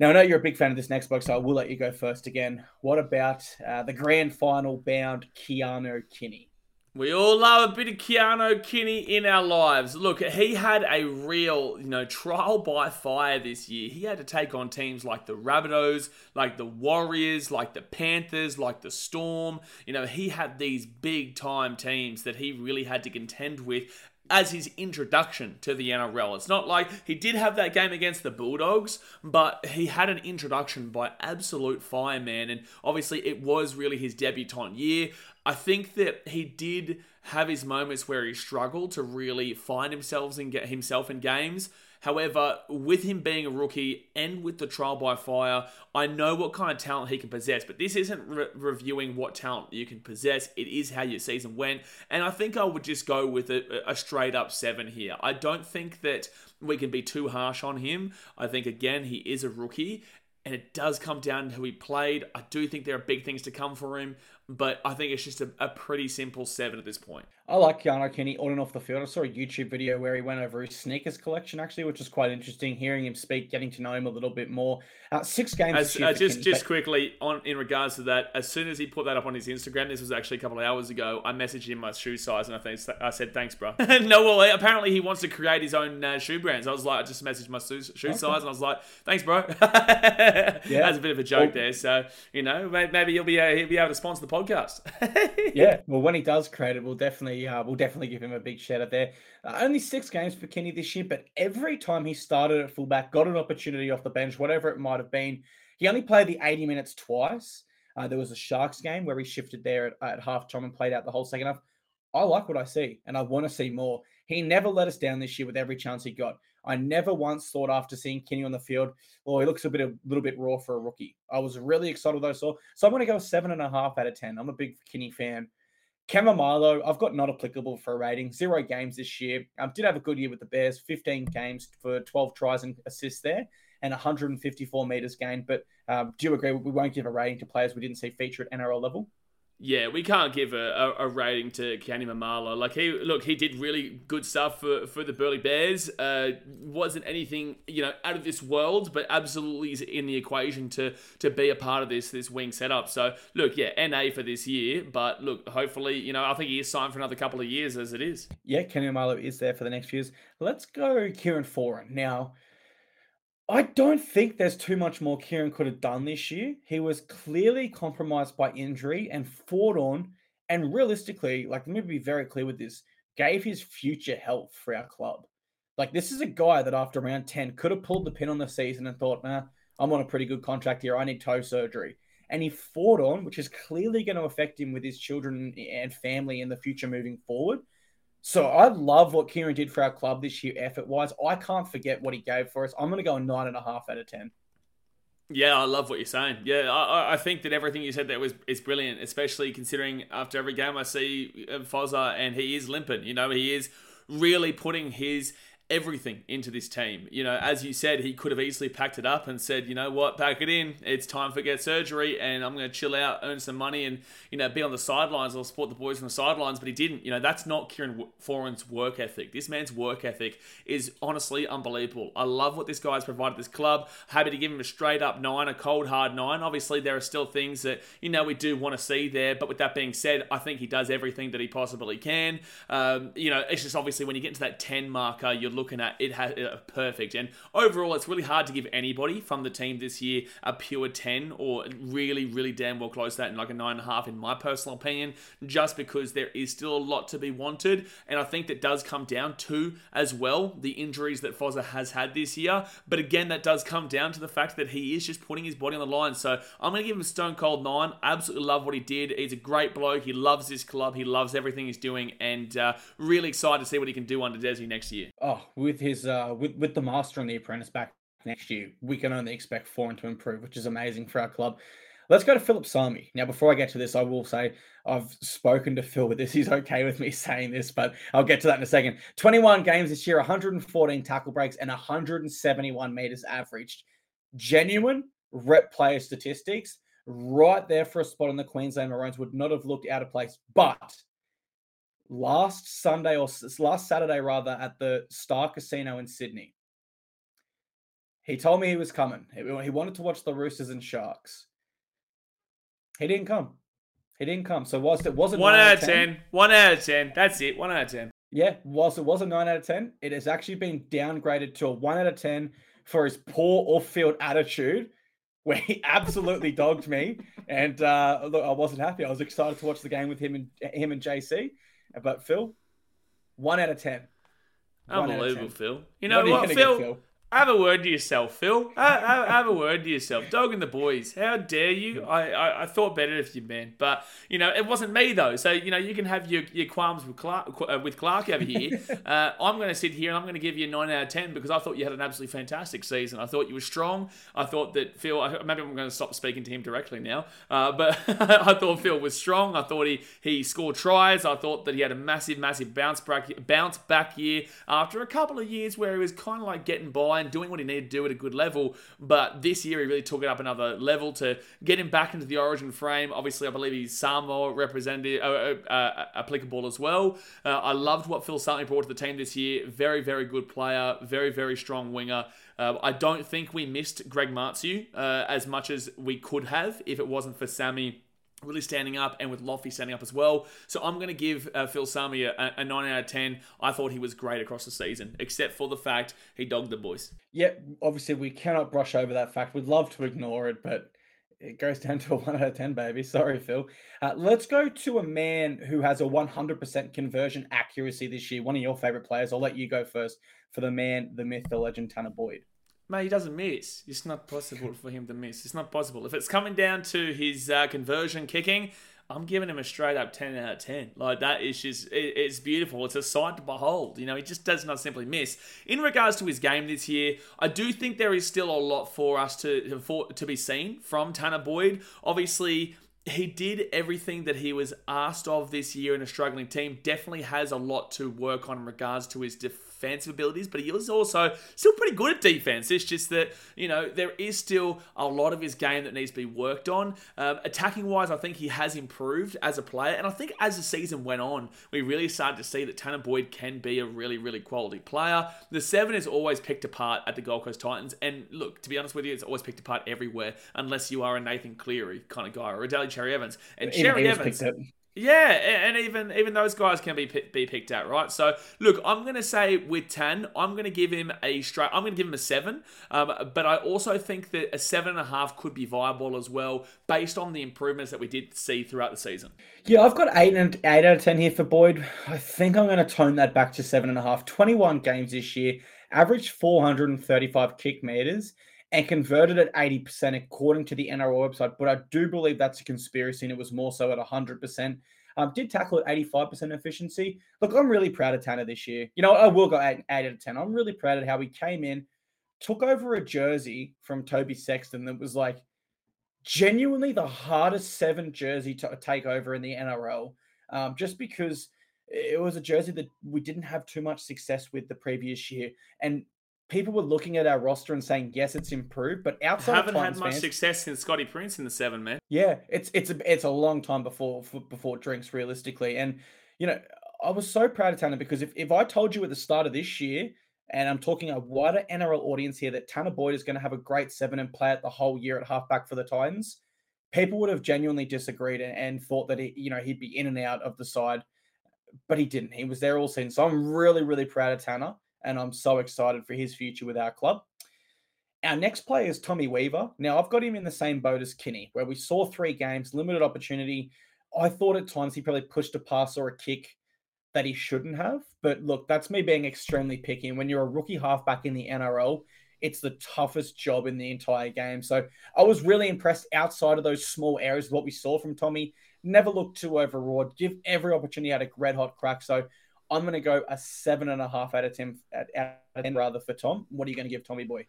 Now, I know you're a big fan of this next book, so I will let you go first again. What about uh, the grand final bound Keano Kini? We all love a bit of Keano Kini in our lives. Look, he had a real, you know, trial by fire this year. He had to take on teams like the Rabbitohs, like the Warriors, like the Panthers, like the Storm. You know, he had these big time teams that he really had to contend with as his introduction to the NRL. It's not like he did have that game against the Bulldogs, but he had an introduction by absolute fireman, and obviously it was really his debutant year. I think that he did have his moments where he struggled to really find himself and get himself in games. However, with him being a rookie and with the trial by fire, I know what kind of talent he can possess. But this isn't re- reviewing what talent you can possess, it is how your season went. And I think I would just go with a, a straight up seven here. I don't think that we can be too harsh on him. I think, again, he is a rookie and it does come down to who he played. I do think there are big things to come for him but I think it's just a, a, pretty simple seven at this point. I like Keano Kini on and off the field. I saw a YouTube video where he went over his sneakers collection, actually, which was quite interesting. Hearing him speak, getting to know him a little bit more. Uh, six games. As, uh, just Kini, just but... quickly on in regards to that, as soon as he put that up on his Instagram, this was actually a couple of hours ago. I messaged him my shoe size, and I think I said thanks, bro. no, well, apparently he wants to create his own uh, shoe brands. I was like, I just messaged my shoe, shoe okay. size, and I was like, thanks, bro. yeah, that's a bit of a joke well, there. So you know, maybe he'll be uh, he'll be able to sponsor the podcast. yeah, well, when he does create it, we'll definitely uh, we'll definitely give him a big shout out there. Uh, only six games for Kenny this year, but every time he started at fullback, got an opportunity off the bench, whatever it might have been, he only played the eighty minutes twice. Uh, there was a Sharks game where he shifted there at, at halftime and played out the whole second half. I like what I see, and I want to see more. He never let us down this year with every chance he got. I never once thought after seeing Kenny on the field, well, he looks a bit a little bit raw for a rookie. I was really excited those. So, so I'm going to go seven and a half out of ten. I'm a big Kenny fan. Ken Maumalo, I've got not applicable for a rating. Zero games this year. Um, did have a good year with the Bears. 15 games for 12 tries and assists there, and 154 meters gained. But um, do you agree we won't give a rating to players we didn't see feature at NRL level? Yeah, we can't give a, a, a rating to Kenny Maumalo. Like he look, he did really good stuff for, for the Burleigh Bears. Uh, wasn't anything you know out of this world, but absolutely is in the equation to to be a part of this this wing setup. So look, yeah, NA for this year, but look, hopefully you know I think he is signed for another couple of years as it is. Yeah, Kenny Maumalo is there for the next few years. Let's go Kieran Foran now. I don't think there's too much more Kieran could have done this year. He was clearly compromised by injury and fought on, and realistically, like, let me be very clear with this, gave his future health for our club. Like, this is a guy that after round 10 could have pulled the pin on the season and thought, nah, I'm on a pretty good contract here. I need toe surgery. And he fought on, which is clearly going to affect him with his children and family in the future moving forward. So I love what Kieran did for our club this year, effort wise. I can't forget what he gave for us. I'm going to go a nine and a half out of ten. Yeah, I love what you're saying. Yeah, I, I think that everything you said there was is brilliant, especially considering after every game I see Fozza and he is limping. You know, he is really putting his everything into this team. You know, as you said, he could have easily packed it up and said, you know what, pack it in. It's time for get surgery, and I'm going to chill out, earn some money, and you know, be on the sidelines or support the boys on the sidelines. But he didn't. You know, that's not Kieran Foran's work ethic. This man's work ethic is honestly unbelievable. I love what this guy's provided this club. Happy to give him a straight up nine, a cold hard nine. Obviously, there are still things that you know we do want to see there. But with that being said, I think he does everything that he possibly can. Um, you know, it's just obviously when you get to that ten marker, you're looking at it has uh, perfect. And overall, it's really hard to give anybody from the team this year a pure 10 or really, really damn well close to that in like a 9.5 in my personal opinion, just because there is still a lot to be wanted. And I think that does come down to, as well, the injuries that Fozza has had this year. But again, that does come down to the fact that he is just putting his body on the line. So I'm going to give him a stone cold 9. Absolutely love what he did. He's a great bloke. He loves this club. He loves everything he's doing. And uh, really excited to see what he can do under Desi next year. Oh, with his uh, with with the master and the apprentice back next year, we can only expect Foran to improve, which is amazing for our club. Let's go to Phillip Sami. Now, before I get to this, I will say I've spoken to Phil with this. He's okay with me saying this, but I'll get to that in a second. 21 games this year, 114 tackle breaks, and 171 meters averaged. Genuine rep player statistics, right there for a spot in the Queensland Maroons would not have looked out of place. But last Sunday or last Saturday rather at the Star Casino in Sydney. He told me he was coming. He wanted to watch the Roosters and Sharks. He didn't come. He didn't come. So whilst it wasn't one out of 10, 10, one out of ten. That's it. One out of ten. Yeah, whilst it was a nine out of ten, it has actually been downgraded to a one out of ten for his poor off-field attitude, where he absolutely dogged me. And uh, look, I wasn't happy. I was excited to watch the game with him and him and JC. But Phil, one out of ten. Unbelievable, Phil. You know what, what Phil? Phil? Have a word to yourself, Phil. have, have, a word to yourself. Dog and the boys. How dare you? I, I, I, thought better of you, man. But, you know, it wasn't me, though. So, you know, you can have your, your qualms with Clark, uh, with Clark over here. uh, I'm going to sit here and I'm going to give you a 9 out of 10 because I thought you had an absolutely fantastic season. I thought you were strong. I thought that Phil, maybe I'm going to stop speaking to him directly now. Uh, but I thought Phil was strong. I thought he, he scored tries. I thought that he had a massive, massive bounce back, bounce back year after a couple of years where he was kind of like getting by doing what he needed to do at a good level. But this year, he really took it up another level to get him back into the origin frame. Obviously, I believe he's Samoa representative, uh, uh, uh, applicable as well. Uh, I loved what Phil Sami brought to the team this year. Very, very good player. Very, very strong winger. Uh, I don't think we missed Greg Marzhew uh, as much as we could have if it wasn't for Sami really standing up and with Loffy standing up as well. So I'm going to give uh, Phil Sami a, a, 9 out of 10. I thought he was great across the season, except for the fact he dogged the boys. Yeah, obviously we cannot brush over that fact. We'd love to ignore it, but it goes down to a 1 out of 10, baby. Sorry, Phil. Uh, let's go to a man who has a 100% conversion accuracy this year. One of your favorite players. I'll let you go first for the man, the myth, the legend, Tanah Boyd. Mate, he doesn't miss. It's not possible for him to miss. It's not possible. If it's coming down to his uh, conversion kicking, I'm giving him a straight up 10 out of 10. Like, that is just, it, it's beautiful. It's a sight to behold. You know, he just does not simply miss. In regards to his game this year, I do think there is still a lot for us to, for, to be seen from Tanah Boyd. Obviously, he did everything that he was asked of this year in a struggling team. Definitely has a lot to work on in regards to his defense offensive abilities, but he is also still pretty good at defense. It's just that, you know, there is still a lot of his game that needs to be worked on. Um, attacking wise, I think he has improved as a player. And I think as the season went on, we really started to see that Tanah Boyd can be a really, really quality player. The seven is always picked apart at the Gold Coast Titans. And look, to be honest with you, it's always picked apart everywhere unless you are a Nathan Cleary kind of guy or a Daly Cherry Evans. And Cherry Evans. Yeah, and even even those guys can be be picked out, right? So look, I'm to say with Tan, I'm to give him a straight. I'm to give him a seven, um, but I also think that a seven and a half could be viable as well, based on the improvements that we did see throughout the season. Yeah, I've got eight and eight out of ten here for Boyd. I think I'm to tone that back to seven and a half. Twenty-one games this year, averaged 435 kick meters and converted at 80% according to the NRL website. But I do believe that's a conspiracy and it was more so at 100%. Um, did tackle at 85% efficiency. Look, I'm really proud of Tanah this year. You know, I will go 8, eight out of 10. I'm really proud of how he came in, took over a jersey from Toby Sexton that was like genuinely the hardest seven jersey to take over in the NRL, um, just because it was a jersey that we didn't have too much success with the previous year, and people were looking at our roster and saying, "Yes, it's improved," but outside of haven't had much fans, success since Scotty Prince in the seven, man. Yeah, it's it's a it's a long time before before drinks realistically, and you know I was so proud of Tanah because if if I told you at the start of this year and I'm talking a wider NRL audience here that Tanah Boyd is going to have a great seven and play it the whole year at halfback for the Titans, people would have genuinely disagreed and, and thought that he, you know, he'd be in and out of the side, but he didn't. He was there all season. So I'm really, really proud of Tanah, and I'm so excited for his future with our club. Our next player is Tommy Weaver. Now I've got him in the same boat as Kini, where we saw three games, limited opportunity. I thought at times he probably pushed a pass or a kick that he shouldn't have. But look, that's me being extremely picky. And when you're a rookie halfback in the NRL, it's the toughest job in the entire game. So I was really impressed outside of those small areas, what we saw from Tommy. Never looked too overawed. Give every opportunity had a red hot crack. So I'm going to go a seven and a half out of 10, out of 10 rather for Tom. What are you going to give Tommy Boy?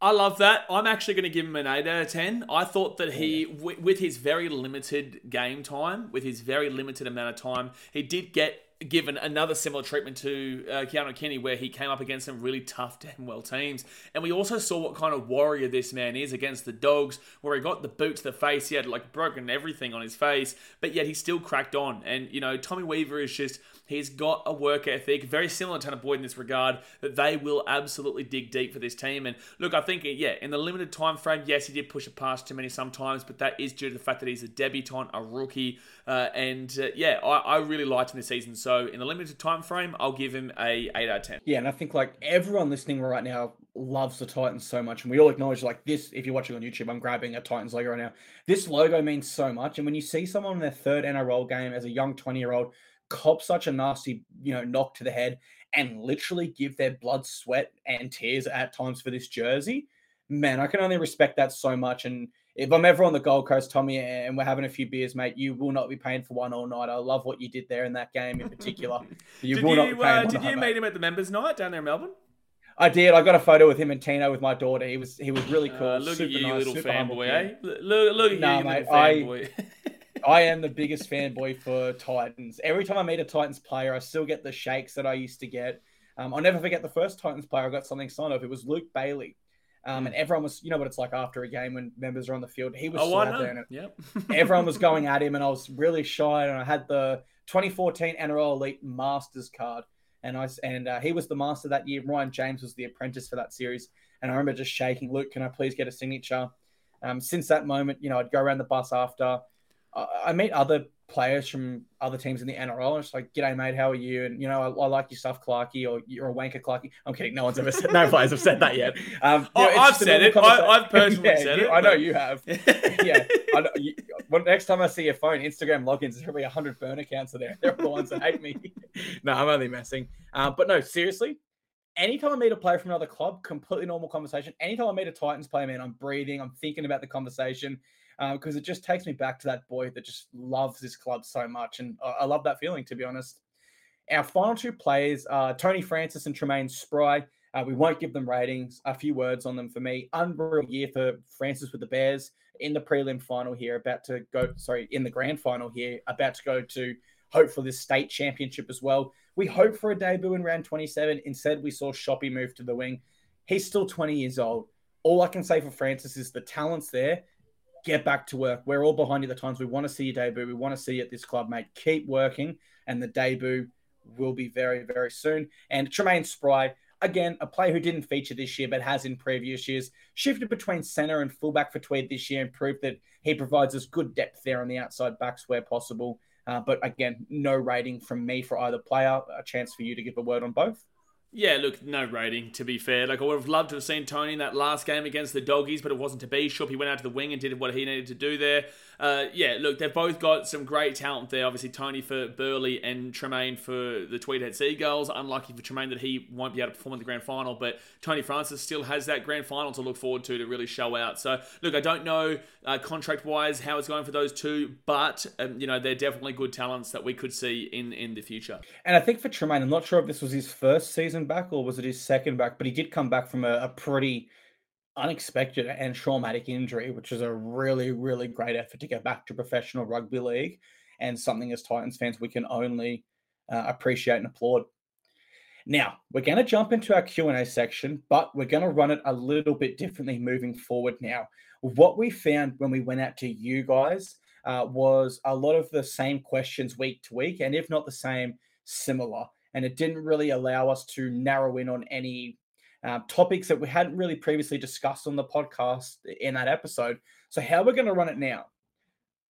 I love that. I'm actually going to give him an 8 out of 10. I thought that he, with his very limited game time, with his very limited amount of time, he did get given another similar treatment to uh, Keano Kini, where he came up against some really tough, damn well teams. And we also saw what kind of warrior this man is against the Dogs, where he got the boot to the face. He had like broken everything on his face, but yet he still cracked on. And, you know, Tommy Weaver is just He's got a work ethic, very similar to Tanah Boyd in this regard, that they will absolutely dig deep for this team. And look, I think, yeah, in the limited time frame, yes, he did push it past too many sometimes, but that is due to the fact that he's a debutant, a rookie. Uh, and uh, yeah, I, I, really liked him this season. So in the limited time frame, I'll give him a 8 out of 10. Yeah, and I think like everyone listening right now loves the Titans so much. And we all acknowledge like this, if you're watching on YouTube, I'm grabbing a Titans logo right now. This logo means so much. And when you see someone in their third NRL game as a young 20 year old cop such a nasty, you know, knock to the head and literally give their blood, sweat, and tears at times for this jersey, man, I can only respect that so much. And if I'm ever on the Gold Coast, Tommy, and we're having a few beers, mate, you will not be paying for one all night. I love what you did there in that game in particular. You did will you, not be paying uh, Did you meet him at the members' night down there in Melbourne? I did. I got a photo with him and Tino with my daughter. He was he was really uh, cool. Uh, look super at you, nice, little fanboy, eh? Look, look at nah, you, mate, fanboy. I am the biggest fanboy for Titans. Every time I meet a Titans player, I still get the shakes that I used to get. Um, I'll never forget the first Titans player I got something signed off. It was Luke Bailey. Um, and everyone was, you know what it's like after a game when members are on the field. He was oh, out there, yep. everyone was going at him, and I was really shy. And I had the 2014 NRL Elite Masters card, and I and uh, he was the master that year. Ryan James was the apprentice for that series, and I remember just shaking. Luke, can I please get a signature? Um, since that moment, you know, I'd go around the bus after. I meet other players from other teams in the NRL, and it's like, "G'day, mate, how are you?" And you know, I, I like your stuff, Clarky, or you're a wanker, Clarky. I'm kidding. No one's ever said. No players have said that yet. Um, oh, know, I've said it. I, have personally yeah, said you, it. I know you have. yeah. I know, you, well, next time I see your phone, Instagram logins, there's probably hundred burn accounts are there. They're the ones that hate me. no, I'm only messing. Uh, but no, seriously. Anytime I meet a player from another club, completely normal conversation. Anytime I meet a Titans player, man, I'm breathing. I'm thinking about the conversation because uh, it just takes me back to that boy that just loves this club so much. And I, I love that feeling, to be honest. Our final two players are Tony Francis and Treymain Spry. Uh, we won't give them ratings. A few words on them for me. Unreal year for Francis with the Bears in the prelim final here, about to go, sorry, in the grand final here, about to go to hope for this state championship as well. We hope for a debut in round 27. Instead, we saw Shoppy move to the wing. He's still 20 years old. All I can say for Francis is the talent's there get back to work. We're all behind you the times. We want to see your debut. We want to see you at this club, mate. Keep working, and the debut will be very, very soon. And Treymain Spry, again, a player who didn't feature this year but has in previous years, shifted between centre and fullback for Tweed this year and proved that he provides us good depth there on the outside backs where possible. Uh, but again, no rating from me for either player. A chance for you to give a word on both. Yeah, look, no rating, to be fair. Like, I would have loved to have seen Tony in that last game against the Doggies, but it wasn't to be. Shup, he went out to the wing and did what he needed to do there. Uh, yeah, look, they've both got some great talent there. Obviously, Tony for Burleigh and Treymain for the Tweed Heads Seagulls. Unlucky for Treymain that he won't be able to perform in the grand final, but Tony Francis still has that grand final to look forward to to really show out. So, look, I don't know uh, contract wise how it's going for those two, but, um, you know, they're definitely good talents that we could see in, in the future. And I think for Treymain, I'm not sure if this was his first season season back, or was it his second back? But he did come back from a, a pretty unexpected and traumatic injury, which is a really, really great effort to get back to professional rugby league, and something as Titans fans we can only uh, appreciate and applaud. Now we're going to jump into our Q and A section, but we're going to run it a little bit differently moving forward. Now, what we found when we went out to you guys uh, was a lot of the same questions week to week, and if not the same, similar. And it didn't really allow us to narrow in on any uh, topics that we hadn't really previously discussed on the podcast in that episode. So, how we're going to run it now?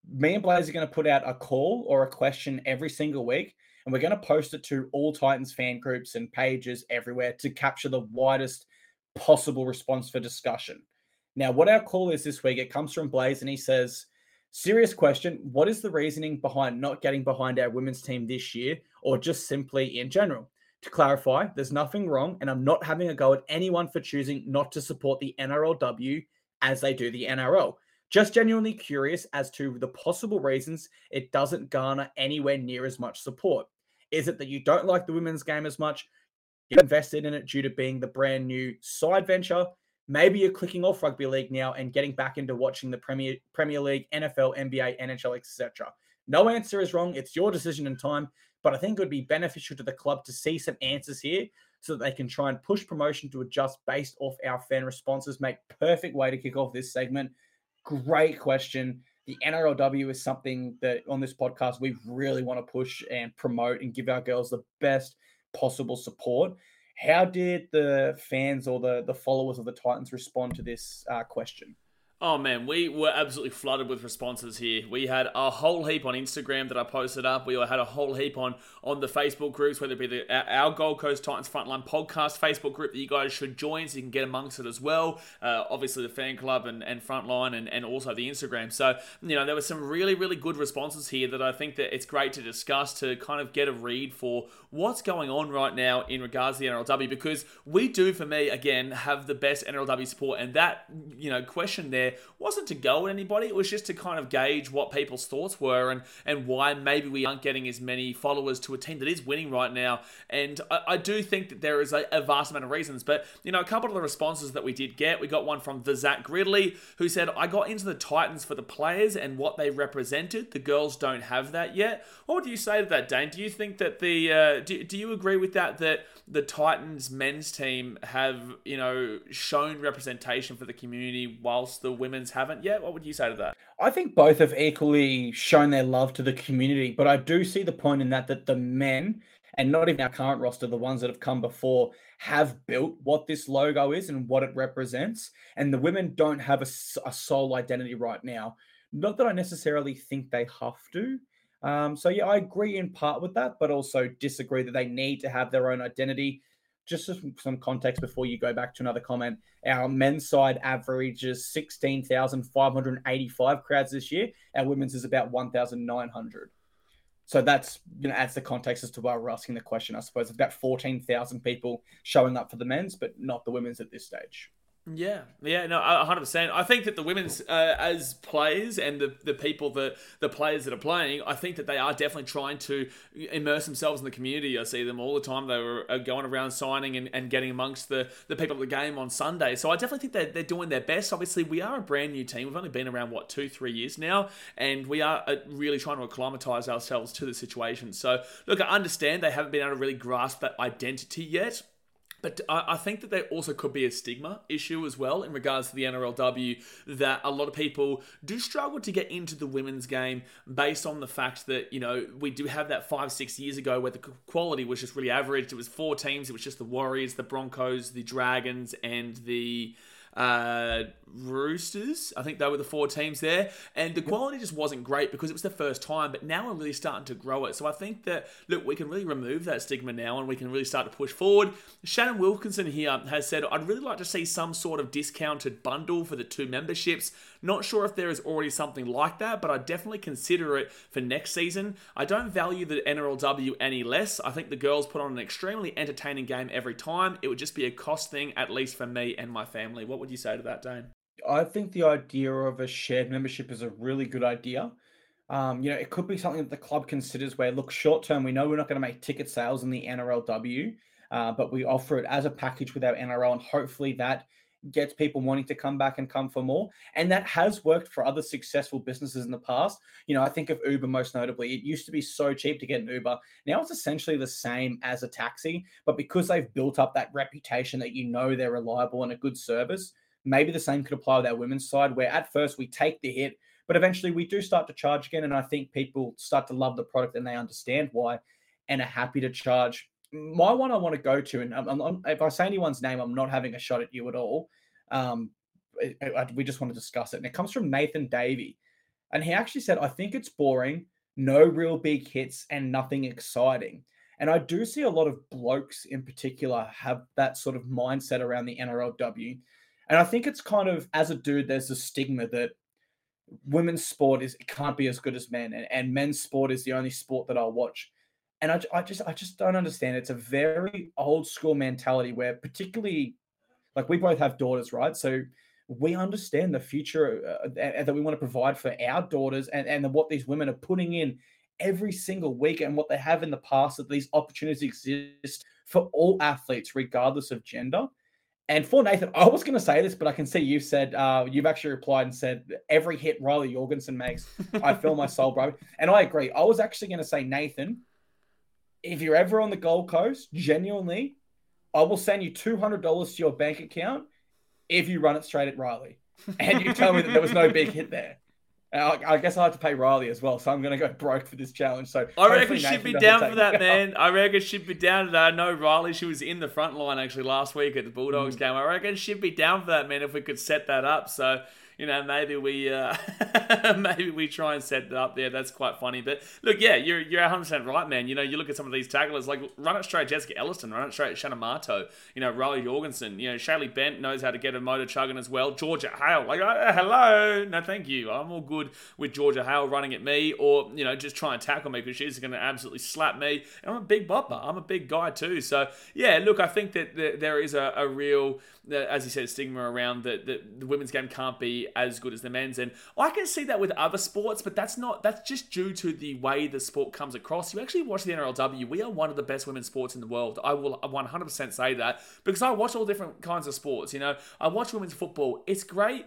Me and Blaze are going to put out a call or a question every single week, and we're going to post it to all Titans fan groups and pages everywhere to capture the widest possible response for discussion. Now, what our call is this week, it comes from Blaze, and he says, Serious question. What is the reasoning behind not getting behind our women's team this year or just simply in general? To clarify, there's nothing wrong, and I'm not having a go at anyone for choosing not to support the NRLW as they do the NRL. Just genuinely curious as to the possible reasons it doesn't garner anywhere near as much support. Is it that you don't like the women's game as much? You invested in it due to being the brand new side venture? Maybe you're clicking off rugby league now and getting back into watching the Premier Premier League, NFL, NBA, NHL, etc. No answer is wrong. It's your decision and time, but I think it would be beneficial to the club to see some answers here so that they can try and push promotion to adjust based off our fan responses. Make perfect way to kick off this segment. Great question. The NRLW is something that on this podcast we really want to push and promote and give our girls the best possible support. How did the fans or the the followers of the Titans respond to this uh, question? Oh man, we were absolutely flooded with responses here. We had a whole heap on Instagram that I posted up. We had a whole heap on on the Facebook groups, whether it be the, our Gold Coast Titans Frontline podcast Facebook group that you guys should join so you can get amongst it as well. Uh, obviously, the fan club and, and Frontline and, and also the Instagram. So, you know, there were some really, really good responses here that I think that it's great to discuss to kind of get a read for what's going on right now in regards to the NRLW because we do, for me, again, have the best NRLW support. And that, you know, question there wasn't to go at anybody. It was just to kind of gauge what people's thoughts were and, and why maybe we aren't getting as many followers to a team that is winning right now. And I, I do think that there is a, a, vast amount of reasons. But, you know, a couple of the responses that we did get, we got one from the Zach Gridley who said, I got into the Titans for the players and what they represented. The girls don't have that yet. What do you say to that, Dane? Do you think that the, uh, do, do you agree with that, that the Titans men's team have, you know, shown representation for the community whilst the women's haven't yet? What would you say to that? I think both have equally shown their love to the community, but I do see the point in that that the men and not even our current roster, the ones that have come before, have built what this logo is and what it represents. And the women don't have a, a sole identity right now. Not that I necessarily think they have to, um, so yeah, I agree in part with that, but also disagree that they need to have their own identity. Just some context before you go back to another comment. Our men's side averages 16,585 crowds this year. Our women's is about 1,900. So that's you know adds the context as to why we're asking the question. I suppose it's about 14,000 people showing up for the men's, but not the women's at this stage. Yeah, yeah, no, hundred percent. I think that the women's uh, as players and the, the people that the players that are playing, I think that they are definitely trying to immerse themselves in the community. I see them all the time. They were uh, going around signing and, and getting amongst the, the people at the game on Sunday. So I definitely think that they're doing their best. Obviously, we are a brand new team. We've only been around what two, three years now, and we are uh, really trying to acclimatise ourselves to the situation. So look, I understand they haven't been able to really grasp that identity yet but I think that there also could be a stigma issue as well in regards to the NRLW that a lot of people do struggle to get into the women's game based on the fact that, you know, we do have that five, six years ago where the quality was just really average. It was four teams. It was just the Warriors, the Broncos, the Dragons, and the uh, Roosters. I think they were the four teams there, and the quality just wasn't great because it was the first time. But now we're really starting to grow it. So I think that look, we can really remove that stigma now, and we can really start to push forward. Shannon Wilkinson here has said, "I'd really like to see some sort of discounted bundle for the two memberships. Not sure if there is already something like that, but I definitely consider it for next season. I don't value the NRLW any less. I think the girls put on an extremely entertaining game every time. It would just be a cost thing, at least for me and my family. What would you say to that, Dane? I think the idea of a shared membership is a really good idea. Um, you know, it could be something that the club considers where, look, short term, we know we're not going to make ticket sales in the NRLW. uh, but we offer it as a package with our NRL, and hopefully that gets people wanting to come back and come for more. And that has worked for other successful businesses in the past. You know, I think of Uber most notably. It used to be so cheap to get an Uber. Now it's essentially the same as a taxi, but because they've built up that reputation that you know they're reliable and a good service, maybe the same could apply with our women's side, where at first we take the hit, but eventually we do start to charge again. And I think people start to love the product and they understand why and are happy to charge my one I want to go to, and I'm, I'm, if I say anyone's name, I'm not having a shot at you at all. Um, we just want to discuss it, and it comes from Nathan Davey, and he actually said, "I think it's boring, no real big hits, and nothing exciting." And I do see a lot of blokes in particular have that sort of mindset around the NRLW, and I think it's kind of as a dude, there's a stigma that women's sport is it can't be as good as men, and, and men's sport is the only sport that I'll watch and I, I just I just don't understand. It's a very old school mentality where, particularly, like we both have daughters, right? So we understand the future uh, that we want to provide for our daughters, and and what these women are putting in every single week, and what they have in the past. That these opportunities exist for all athletes, regardless of gender. And for Nathan, I was going to say this, but I can see you've said uh, you've actually replied and said every hit Riley Jorgensen makes, I feel my soul, bro. And I agree. I was actually going to say Nathan if you're ever on the Gold Coast, genuinely, I will send you two hundred dollars to your bank account if you run it straight at Riley, and you tell me that there was no big hit there. I, I, guess I have to pay Riley as well, so I'm going to go broke for this challenge. So I reckon she'd be down for that, man. I reckon she'd be down to that. I know Riley; she was in the front line actually last week at the Bulldogs mm. game. I reckon she'd be down for that, man. If we could set that up, so you know, maybe we uh, maybe we try and set it up there. That's quite funny. But look, yeah, you're you're 100 percent right, man. You know, you look at some of these tacklers, like run it straight, Jessica Elliston, run it straight, Shannon you know, Riley Jorgensen, you know, Shaylee Bent knows how to get a motor chugging as well. Georgia Hale, like, uh, hello, no, thank you. I'm all good with Georgia Hale running at me, or you know, just try and tackle me because she's going to absolutely slap me. And I'm a big bopper. I'm a big guy too. So yeah, look, I think that there is a, a real as you said, stigma around that the, the women's game can't be as good as the men's. And I can see that with other sports, but that's not that's just due to the way the sport comes across. You actually watch the NRLW, we are one of the best women's sports in the world. I will 100% say that because I watch all different kinds of sports. You know, I watch women's football. It's great,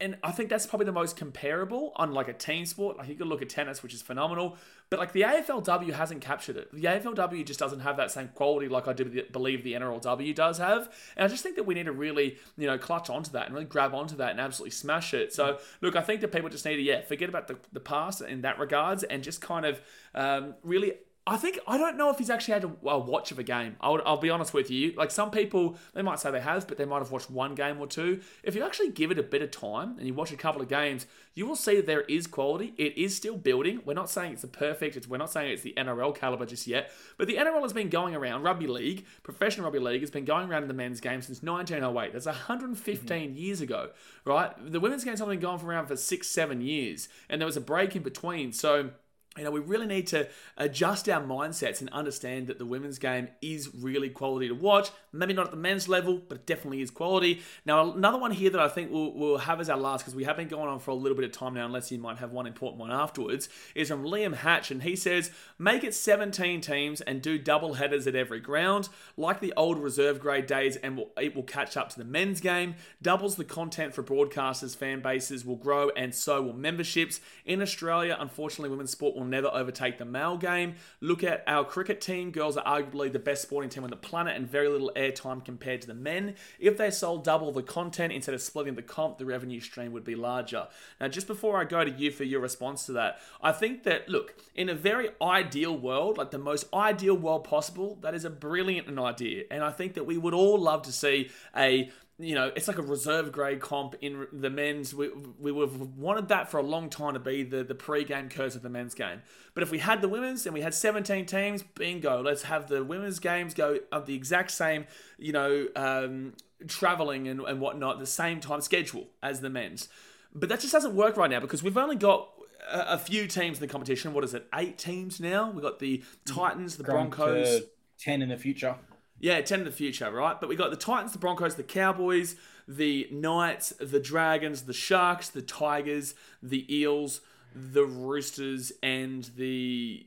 and I think that's probably the most comparable on like a team sport. Like you could look at tennis, which is phenomenal, but like the AFLW hasn't captured it. The AFLW just doesn't have that same quality like I do believe the NRLW does have. And I just think that we need to really, you know, clutch onto that and really grab onto that and absolutely smash it. So look, I think that people just need to yeah forget about the, the past in that regards and just kind of um, really I think I don't know if he's actually had a, a watch of a game. I'll, I'll, be honest with you. Like some people, they might say they have, but they might have watched one game or two. If you actually give it a bit of time and you watch a couple of games, you will see that there is quality. It is still building. We're not saying it's the perfect. It's, we're not saying it's the NRL caliber just yet. But the NRL has been going around. Rugby league, professional rugby league, has been going around in the men's game since 1908. That's 115 mm-hmm. years ago, right? The women's game's only going for around for six, seven years, and there was a break in between. So you know, we really need to adjust our mindsets and understand that the women's game is really quality to watch. Maybe not at the men's level, but it definitely is quality. Now, another one here that I think we'll, we'll have as our last, because we have been going on for a little bit of time now, unless you might have one important one afterwards, is from Liam Hatch. And he says, make it 17 teams and do double headers at every ground, like the old reserve grade days, and we'll, it will catch up to the men's game. Doubles the content for broadcasters, fan bases will grow, and so will memberships. In Australia, unfortunately, women's sport will never overtake the male game. Look at our cricket team. Girls are arguably the best sporting team on the planet and very little airtime compared to the men. If they sold double the content instead of splitting the comp, the revenue stream would be larger. Now, just before I go to you for your response to that, I think that, look, in a very ideal world, like the most ideal world possible, that is a brilliant idea. And I think that we would all love to see a you know, it's like a reserve grade comp in the men's. We, we would have wanted that for a long time to be the, the pre-game curse of the men's game. But if we had the women's and we had 17 teams, bingo, let's have the women's games go of the exact same, you know, um, traveling and, and whatnot, the same time schedule as the men's. But that just doesn't work right now because we've only got a, a few teams in the competition. What is it? Eight teams now? We've got the Titans, the Broncos. 10 in the future. Yeah, 10 in the future, right? But we got the Titans, the Broncos, the Cowboys, the Knights, the Dragons, the Sharks, the Tigers, the Eels, the Roosters, and the.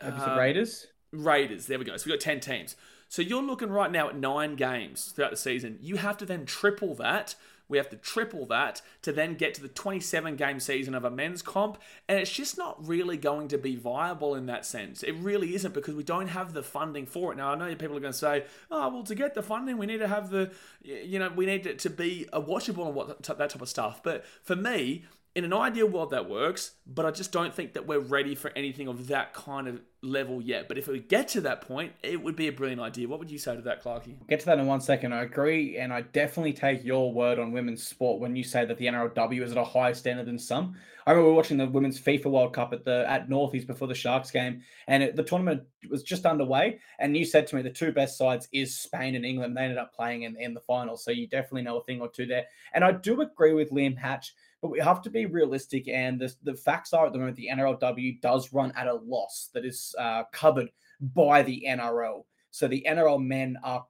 Uh, the Raiders? Raiders. There we go. So we've got 10 teams. So you're looking right now at nine games throughout the season. You have to then triple that. We have to triple that to then get to the 27 game season of a men's comp. And it's just not really going to be viable in that sense. It really isn't because we don't have the funding for it. Now, I know people are going to say, oh, well, to get the funding, we need to have the, you know, we need it to be a watchable and what that type of stuff. But for me, in an ideal world that works, but I just don't think that we're ready for anything of that kind of level yet. But if we get to that point, it would be a brilliant idea. What would you say to that, Clarky? get to that in one second. I agree, and I definitely take your word on women's sport when you say that the NRLW is at a higher standard than some. I remember watching the women's FIFA World Cup at the at Northeast before the Sharks game, and it, the tournament was just underway. And you said to me the two best sides is Spain and England. They ended up playing in, in the final, so you definitely know a thing or two there. And I do agree with Liam Hatch but we have to be realistic. And the, the facts are at the moment the NRLW does run at a loss that is uh, covered by the NRL. So the NRL men are,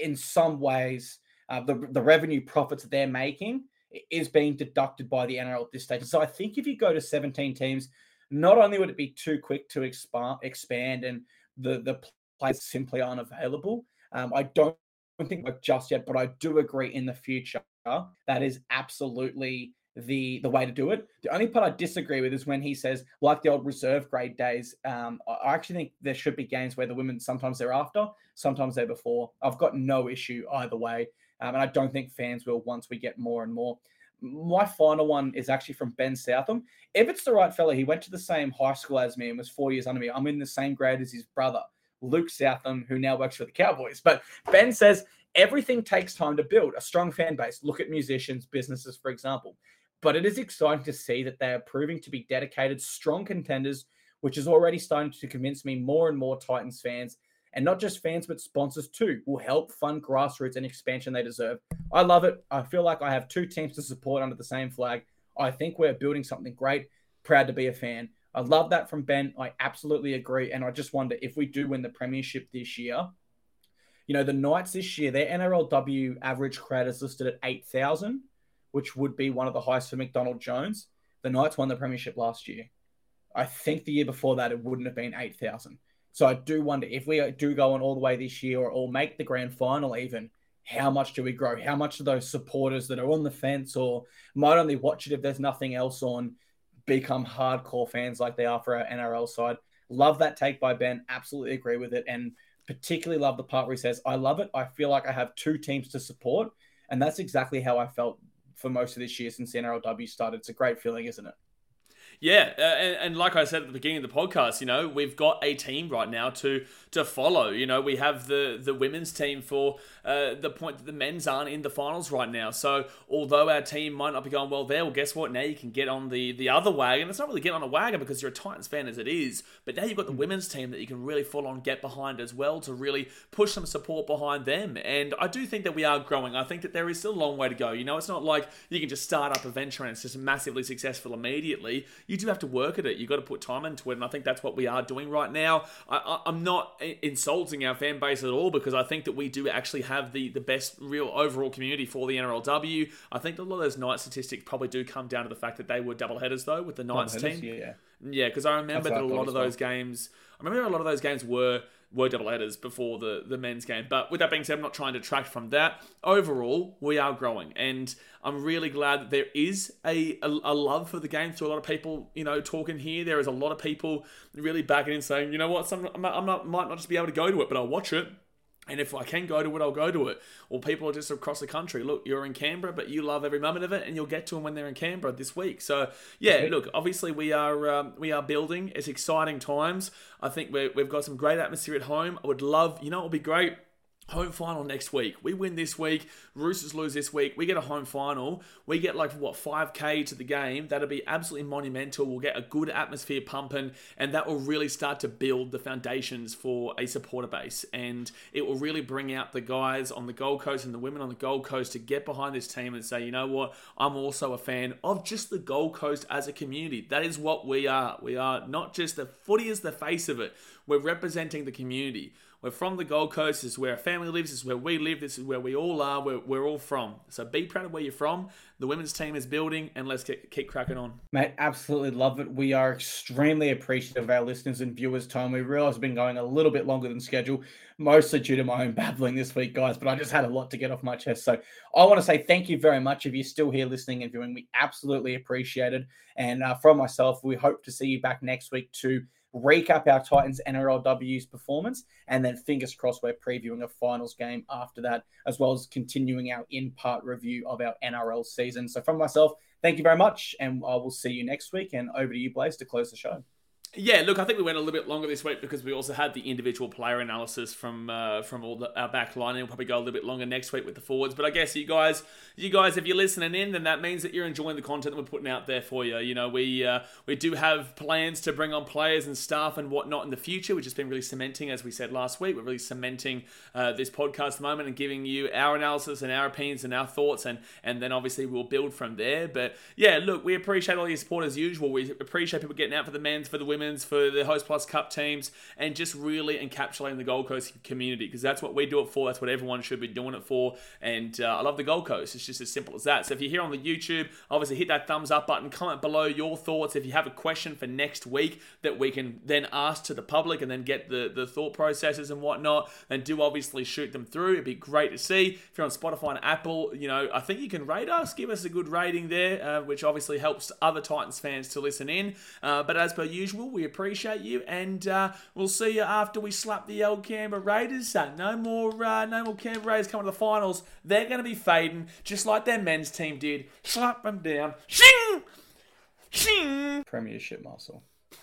in some ways, uh, the, the revenue profits that they're making is being deducted by the NRL at this stage. So I think if you go to 17 teams, not only would it be too quick to expand, expand and the, the players simply aren't available, um, I don't think just yet, but I do agree in the future that is absolutely the the way to do it. The only part I disagree with is when he says, like the old reserve grade days. Um, I actually think there should be games where the women sometimes they're after, sometimes they're before. I've got no issue either way, um, and I don't think fans will once we get more and more. My final one is actually from Ben Southam. If it's the right fella, he went to the same high school as me and was four years under me. I'm in the same grade as his brother, Luke Southam, who now works for the Cowboys. But Ben says everything takes time to build a strong fan base. Look at musicians, businesses, for example but it is exciting to see that they are proving to be dedicated, strong contenders, which is already starting to convince me more and more Titans fans, and not just fans, but sponsors too, will help fund grassroots and expansion they deserve. I love it. I feel like I have two teams to support under the same flag. I think we're building something great. Proud to be a fan. I love that from Ben. I absolutely agree. And I just wonder if we do win the premiership this year, you know, the Knights this year, their NRLW average crowd is listed at 8,000 which would be one of the highest for McDonald Jones. The Knights won the premiership last year. I think the year before that it wouldn't have been eight thousand. So I do wonder if we do go on all the way this year or, or make the grand final even. How much do we grow? How much do those supporters that are on the fence or might only watch it if there's nothing else on become hardcore fans like they are for our NRL side? Love that take by Ben. Absolutely agree with it. And particularly love the part where he says, I love it. I feel like I have two teams to support. And that's exactly how I felt for most of this year since the NRLW started. It's a great feeling, isn't it? Yeah, uh, and, and, like I said at the beginning of the podcast, you know, we've got a team right now to to follow. You know, we have the the women's team for uh, the point that the men's aren't in the finals right now. So although our team might not be going well there, well, guess what? Now you can get on the the other wagon. It's not really getting on a wagon because you're a Titans fan as it is, but now you've got the women's team that you can really full on get behind as well to really push some support behind them. And I do think that we are growing. I think that there is still a long way to go. You know, it's not like you can just start up a venture and it's just massively successful immediately you do have to work at it. You've got to put time into it, and I think that's what we are doing right now. I, am not insulting our fan base at all because I think that we do actually have the, the best real overall community for the NRLW. I think a lot of those night statistics probably do come down to the fact that they were double headers though with the Knights team. Yeah, yeah, because I remember that a lot of those well. games. I remember a lot of those games were were double headers before the, the men's game. But with that being said, I'm not trying to detract from that. Overall, we are growing, and I'm really glad that there is a, a, a love for the game So a lot of people, you know, talking here. There is a lot of people really backing in saying, you know what, some, I'm not, might not just be able to go to it, but I'll watch it and if I can go to it, I'll go to it. Or people are just across the country. Look, you're in Canberra, but you love every moment of it, and you'll get to them when they're in Canberra this week. So yeah, look, obviously we are um, we are building. It's exciting times. I think we have got some great atmosphere at home. I would love, you know, it would be great home final next week. We win this week. Roosters lose this week. We get a home final. We get like what 5k to the game. That'll be absolutely monumental. We'll get a good atmosphere pumping, and that will really start to build the foundations for a supporter base. And it will really bring out the guys on the Gold Coast and the women on the Gold Coast to get behind this team and say, you know what, I'm also a fan of just the Gold Coast as a community. That is what we are. We are not just the footy is the face of it. we're representing the community. We're from the Gold Coast. This is where our family lives. This is where we live. This is where we all are. We're, we're all from. So be proud of where you're from. The women's team is building, and let's get, keep cracking on. Mate, absolutely love it. We are extremely appreciative of our listeners and viewers' time. We realize we've been going a little bit longer than schedule, mostly due to my own babbling this week, guys, but I just had a lot to get off my chest. So I want to say thank you very much if you're still here listening and viewing. We absolutely appreciate it. And uh, from myself, we hope to see you back next week to recap our Titans NRLW's performance, and then fingers crossed we're previewing a finals game after that, as well as continuing our in part review of our NRL season. So, from myself, thank you very much, and I will see you next week. And over to you, Blaze, to close the show. Yeah, look, I think we went a little bit longer this week because we also had the individual player analysis from uh, from all the, our back line, and we'll probably go a little bit longer next week with the forwards. But I guess you guys, you guys, if you're listening in, then that means that you're enjoying the content that we're putting out there for you. You know, we uh, we do have plans to bring on players and staff and whatnot in the future, which has been really cementing, as we said last week. We're really cementing uh, this podcast moment and giving you our analysis and our opinions and our thoughts, and and then obviously we'll build from there. But yeah, look, we appreciate all your support as usual. We appreciate people getting out for the men's, for the women's, for the HostPlus Cup teams, and just really encapsulating the Gold Coast community because that's what we do it for. That's what everyone should be doing it for. And uh, I love the Gold Coast. It's just as simple as that. So if you're here on the YouTube, obviously hit that thumbs up button, comment below your thoughts. If you have a question for next week that we can then ask to the public and then get the, the thought processes and whatnot, then do obviously shoot them through. It'd be great to see. If you're on Spotify and Apple, you know, I think you can rate us, give us a good rating there, uh, which obviously helps other Titans fans to listen in. Uh, but as per usual, we appreciate you and uh, we'll see you after we slap the old Canberra Raiders. Uh, no more, uh, no more Canberra Raiders coming to the finals. They're going to be fading, just like their men's team did. Slap them down. Shing, shing. Premiership muscle.